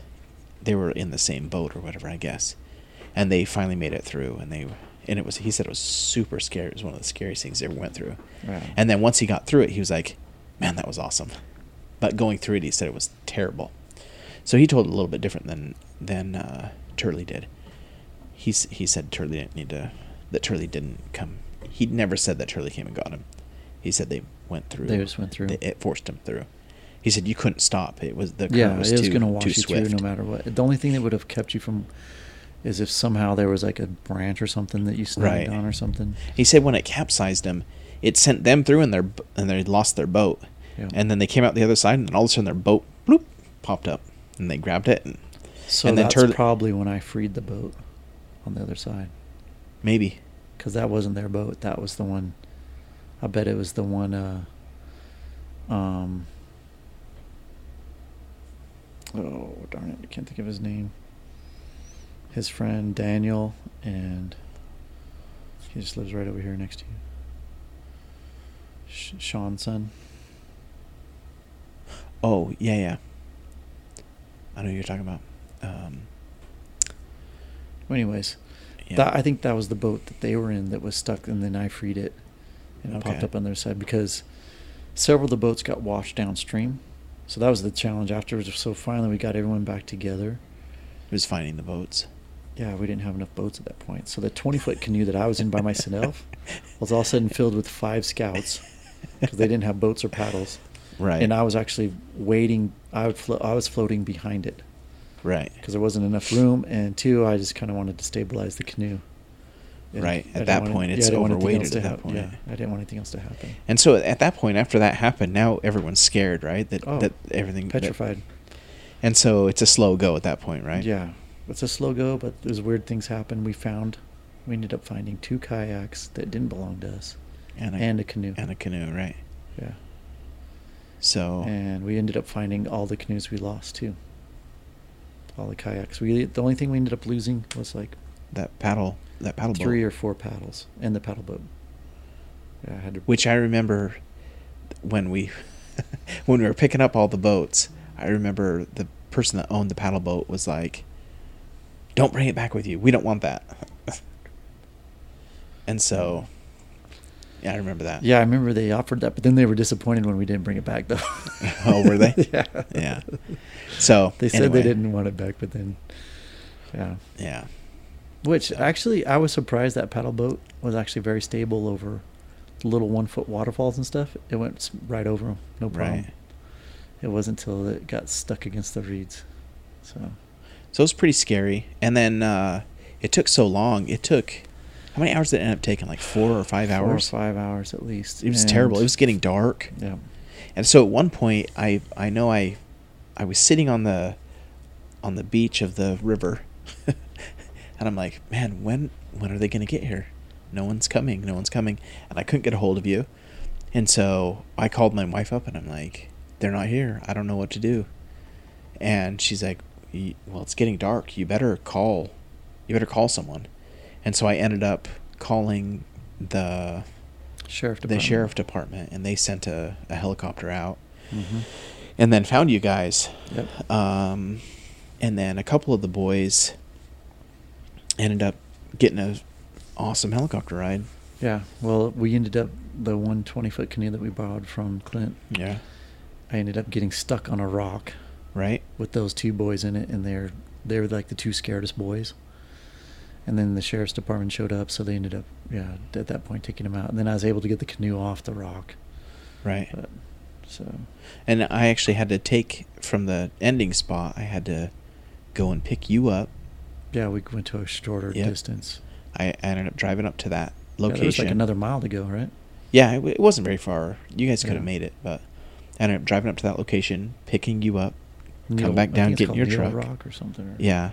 they were in the same boat or whatever, I guess, and they finally made it through, and they and it was he said it was super scary. It was one of the scariest things he ever went through. Wow. And then once he got through it, he was like, "Man, that was awesome." But going through it, he said it was terrible. So he told it a little bit different than than uh, Turley did. He he said Turley didn't need to that Turley didn't come. He never said that Turley came and got him. He said they went through. They just went through. They- It forced him through. He said you couldn't stop. It was the current yeah, was it was going to wash you swift. through no matter what. The only thing that would have kept you from is if somehow there was like a branch or something that you snagged Right. on or something. He said when it capsized them, it sent them through and their and they lost their boat. Yeah. And then they came out the other side, and all of a sudden their boat bloop popped up, and they grabbed it, and So and then that's Turley- probably when I freed the boat on the other side maybe because that wasn't their boat. That was the one. I bet it was the one. Uh, um. Oh darn it! I can't think of his name. His friend Daniel, and he just lives right over here next to you. Sh- Sean's son. Oh yeah, yeah. I know who you're talking about. Um, anyways, yeah. that I think that was the boat that they were in that was stuck, and then I freed it, and it popped up on their side because several of the boats got washed downstream. So that was the challenge afterwards. So finally, we got everyone back together. It was finding the boats. Yeah, we didn't have enough boats at that point. So the 20 foot canoe that I was in by myself was all of a sudden filled with five scouts because they didn't have boats or paddles. Right. And I was actually waiting. I would flo- I was floating behind it right. because there wasn't enough room, and two, I just kind of wanted to stabilize the canoe. And Right, at that want point, it's I didn't want anything overweighted at that point. Yeah, I didn't want anything else to happen. And so at that point, after that happened, now everyone's scared, right? That Oh, that everything that- Petrified. and so it's a slow go at that point, right? Yeah, it's a slow go, but there's weird things happen. We found, we ended up finding two kayaks that didn't belong to us, And a, and a canoe. And a canoe, right? yeah, So and we ended up finding all the canoes we lost too. All the kayaks. We the only thing we ended up losing was like that paddle, that paddle three boat, or four paddles and the paddle boat. Yeah, I had to. which I remember when we when we were picking up all the boats. I remember the person that owned the paddle boat was like, "Don't bring it back with you. We don't want that." and so, yeah, I remember that. Yeah, I remember they offered that, but then they were disappointed when we didn't bring it back, though. Oh, were they? yeah. Yeah. So, they said anyway. they didn't want it back, but then, yeah. Yeah. Which So- actually, I was surprised that paddle boat was actually very stable over the little one foot waterfalls and stuff. It went right over them, no problem. Right. It wasn't until it got stuck against the reeds. So So it was pretty scary. And then uh, it took so long. It took how many hours did it end up taking? Like four or five four or hours. five hours at least. It was And- terrible. It was getting dark. Yeah. And so at one point, I I know I I was sitting on the on the beach of the river, and I'm like, man, when when are they gonna get here? No one's coming. No one's coming. And I couldn't get a hold of you, and so I called my wife up, and I'm like, they're not here. I don't know what to do. And she's like, well, it's getting dark. You better call. You better call someone. And so I ended up calling the Sheriff the department. sheriff department, and they sent a, a helicopter out hmm and then found you guys. Yep. Um, and then a couple of the boys ended up getting a awesome helicopter ride. Yeah. Well, we ended up the one 20 foot canoe that we borrowed from Clint. Yeah. I ended up getting stuck on a rock Right. with those two boys in it, and they're they were like the two scaredest boys. And then the sheriff's department showed up, so they ended up, yeah, at that point taking them out. And then I was able to get the canoe off the rock. Right. But so And I actually had to take from the ending spot. I had to go and pick you up. yeah, we went to a shorter Yep. distance. I I ended up driving up to that Yeah, location. was like another mile to go, right? Yeah, it, it wasn't very far. You guys could have Yeah. made it, but I ended up driving up to that location, picking you up. Needle- back down, think it's get in your truck. Rock or something. Or, Yeah.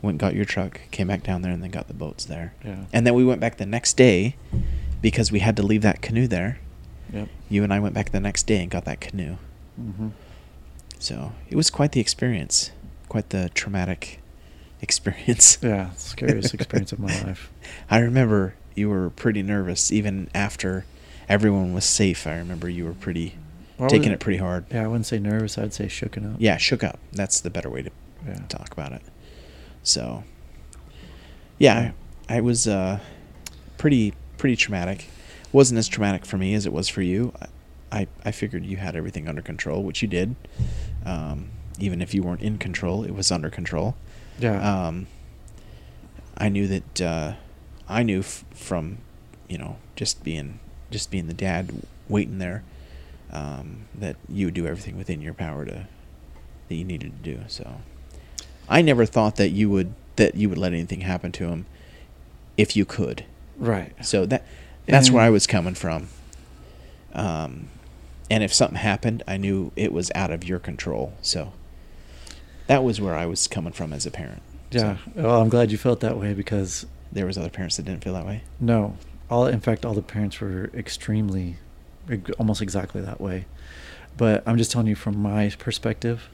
Went and got your truck, came back down there, and then got the boats there. Yeah. And then we went back the next day because we had to leave that canoe there. Yep. You and I went back the next day and got that canoe. Mm-hmm. So it was quite the experience, quite the traumatic experience. Yeah, scariest experience of my life. I remember you were pretty nervous even after everyone was safe. I remember you were pretty Well, taking it pretty hard. Yeah, I wouldn't say nervous. I'd say shooken up. Yeah, shook up. That's the better way to Yeah. talk about it. So, yeah, I, was uh, pretty pretty traumatic. wasn't as traumatic for me as it was for you. I I, I figured you had everything under control, which you did. Um, even if you weren't in control, it was under control. Yeah. Um, I knew that uh, I knew f- from you know just being just being the dad waiting there um, that you would do everything within your power to that you needed to do. So I never thought that you would that you would let anything happen to him if you could. right. So that that's where I was coming from. Um, and if something happened, I knew it was out of your control. So that was where I was coming from as a parent. Yeah. So Well, I'm glad you felt that way because there was other parents that didn't feel that way. no, all in fact, all the parents were extremely, almost exactly that way. But I'm just telling you from my perspective,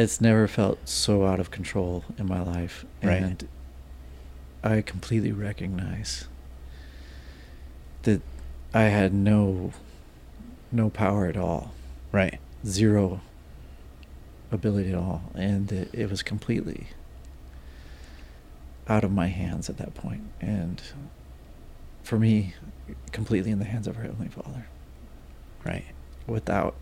it's never felt so out of control in my life, Right. and I completely recognize that I had no, no power at all. Right. zero ability at all, and it, it was completely out of my hands at that point, and for me, completely in the hands of our heavenly Father, Right. without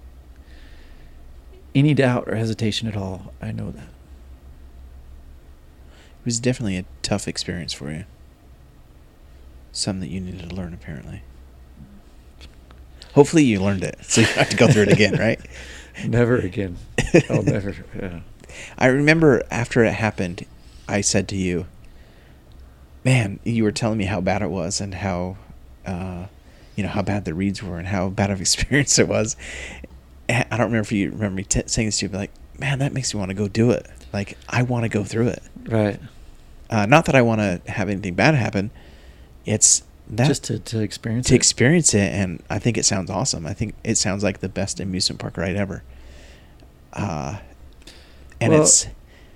any doubt or hesitation at all. I know that. It was definitely a tough experience for you. Something that you needed to learn, apparently. Hopefully, you learned it, so you have to go through it again, right? Never again. I'll never. Yeah. I remember after it happened, I said to you, "Man, you were telling me how bad it was and how, uh, you know, how bad the reeds were and how bad of experience it was." And I don't remember if you remember me t- saying this to you, but like, man, that makes me want to go do it. Like, I want to go through it. Right. Uh, not that I want to have anything bad happen. It's that Just to, to experience to it. experience it, and I think it sounds awesome. I think it sounds like the best amusement park ride ever. Uh, and Well, it's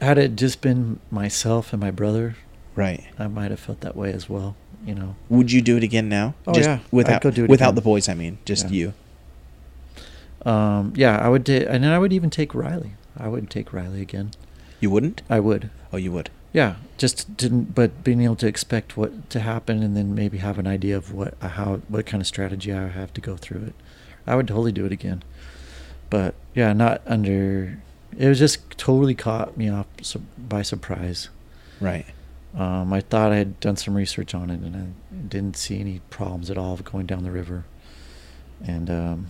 Had it just been myself and my brother, right. I might have felt that way as well. You know. Would you do it again now? Oh, just yeah. Without go do it without again. the boys. I mean, just Yeah. you. Um, yeah, I would, ta- and then I would even take Riley. I would take Riley again. You wouldn't? I would. Oh, you would. Yeah, just didn't, but being able to expect what to happen, and then maybe have an idea of what uh, how what kind of strategy I have to go through it. I would totally do it again. But yeah, not under. It was just totally caught me off by surprise. Right. Um, I thought I had done some research on it, and I didn't see any problems at all of going down the river. And um,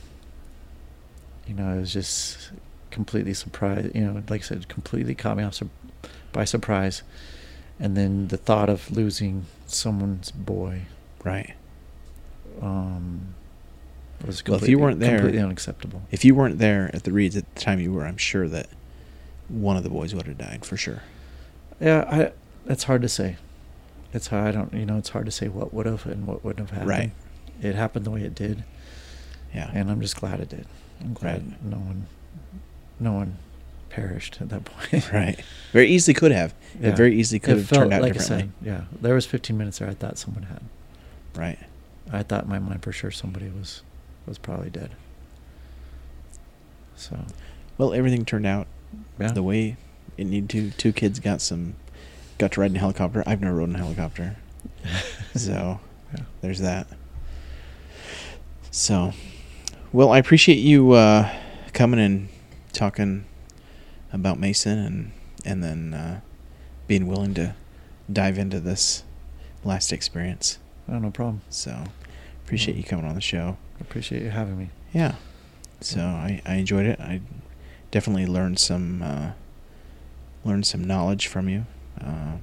you know, I was just completely surprised. You know, like I said, completely caught me off sur- by surprise. And then the thought of losing someone's boy Right. um, was Well, if completely, you weren't there- completely unacceptable. If you weren't there at the reeds at the time you were, I'm sure that one of the boys would have died for sure. Yeah, I. That's hard to say. It's hard. I don't. You know, it's hard to say what would have and what wouldn't have happened. Right. It happened the way it did. Yeah. and I'm just glad it did. I'm glad Right. no one, no one perished at that point. right. Very easily could have. Yeah. It very easily could It have felt turned out like differently. I said, yeah, there was 15 minutes there. I thought someone had. Right. I thought in my mind for sure somebody was, was probably dead. So, Well, everything turned out yeah. the way it needed to. Two kids got some, got to ride in a helicopter. I've never rode in a helicopter, so Yeah. there's that. So, well, I appreciate you uh, coming and talking about Mason and and then uh, being willing to dive into this last experience. Oh, no problem. So, appreciate you coming on the show. Appreciate you having me. Yeah. So I, I enjoyed it. I definitely learned some uh, learned some knowledge from you. Uh,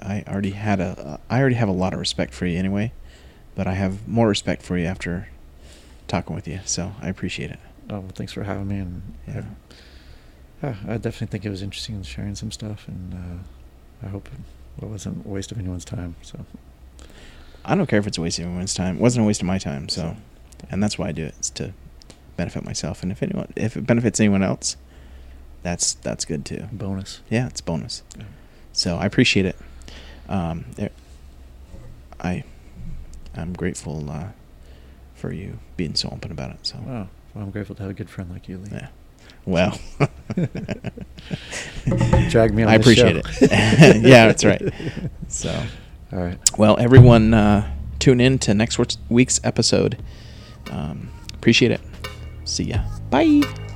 I already had a I already have a lot of respect for you anyway, but I have more respect for you after talking with you. So I appreciate it. Oh, well, thanks for having me. And Yeah. I, yeah, I definitely think it was interesting sharing some stuff, and uh, I hope it wasn't a waste of anyone's time. So, I don't care if it's a waste of anyone's time. It wasn't a waste of my time. So, and that's why I do it. It's to benefit myself, and if anyone if it benefits anyone else, that's that's good too. bonus. Yeah, it's bonus. Yeah. So I appreciate it. Um, there, I, I'm grateful uh, for you being so open about it. So Wow. Well, I'm grateful to have a good friend like you, Lee. yeah. Well, Drag me on I appreciate show. it. yeah, that's right. So, All right. well, everyone, uh, tune in to next week's episode. Um, appreciate it. See ya. Bye.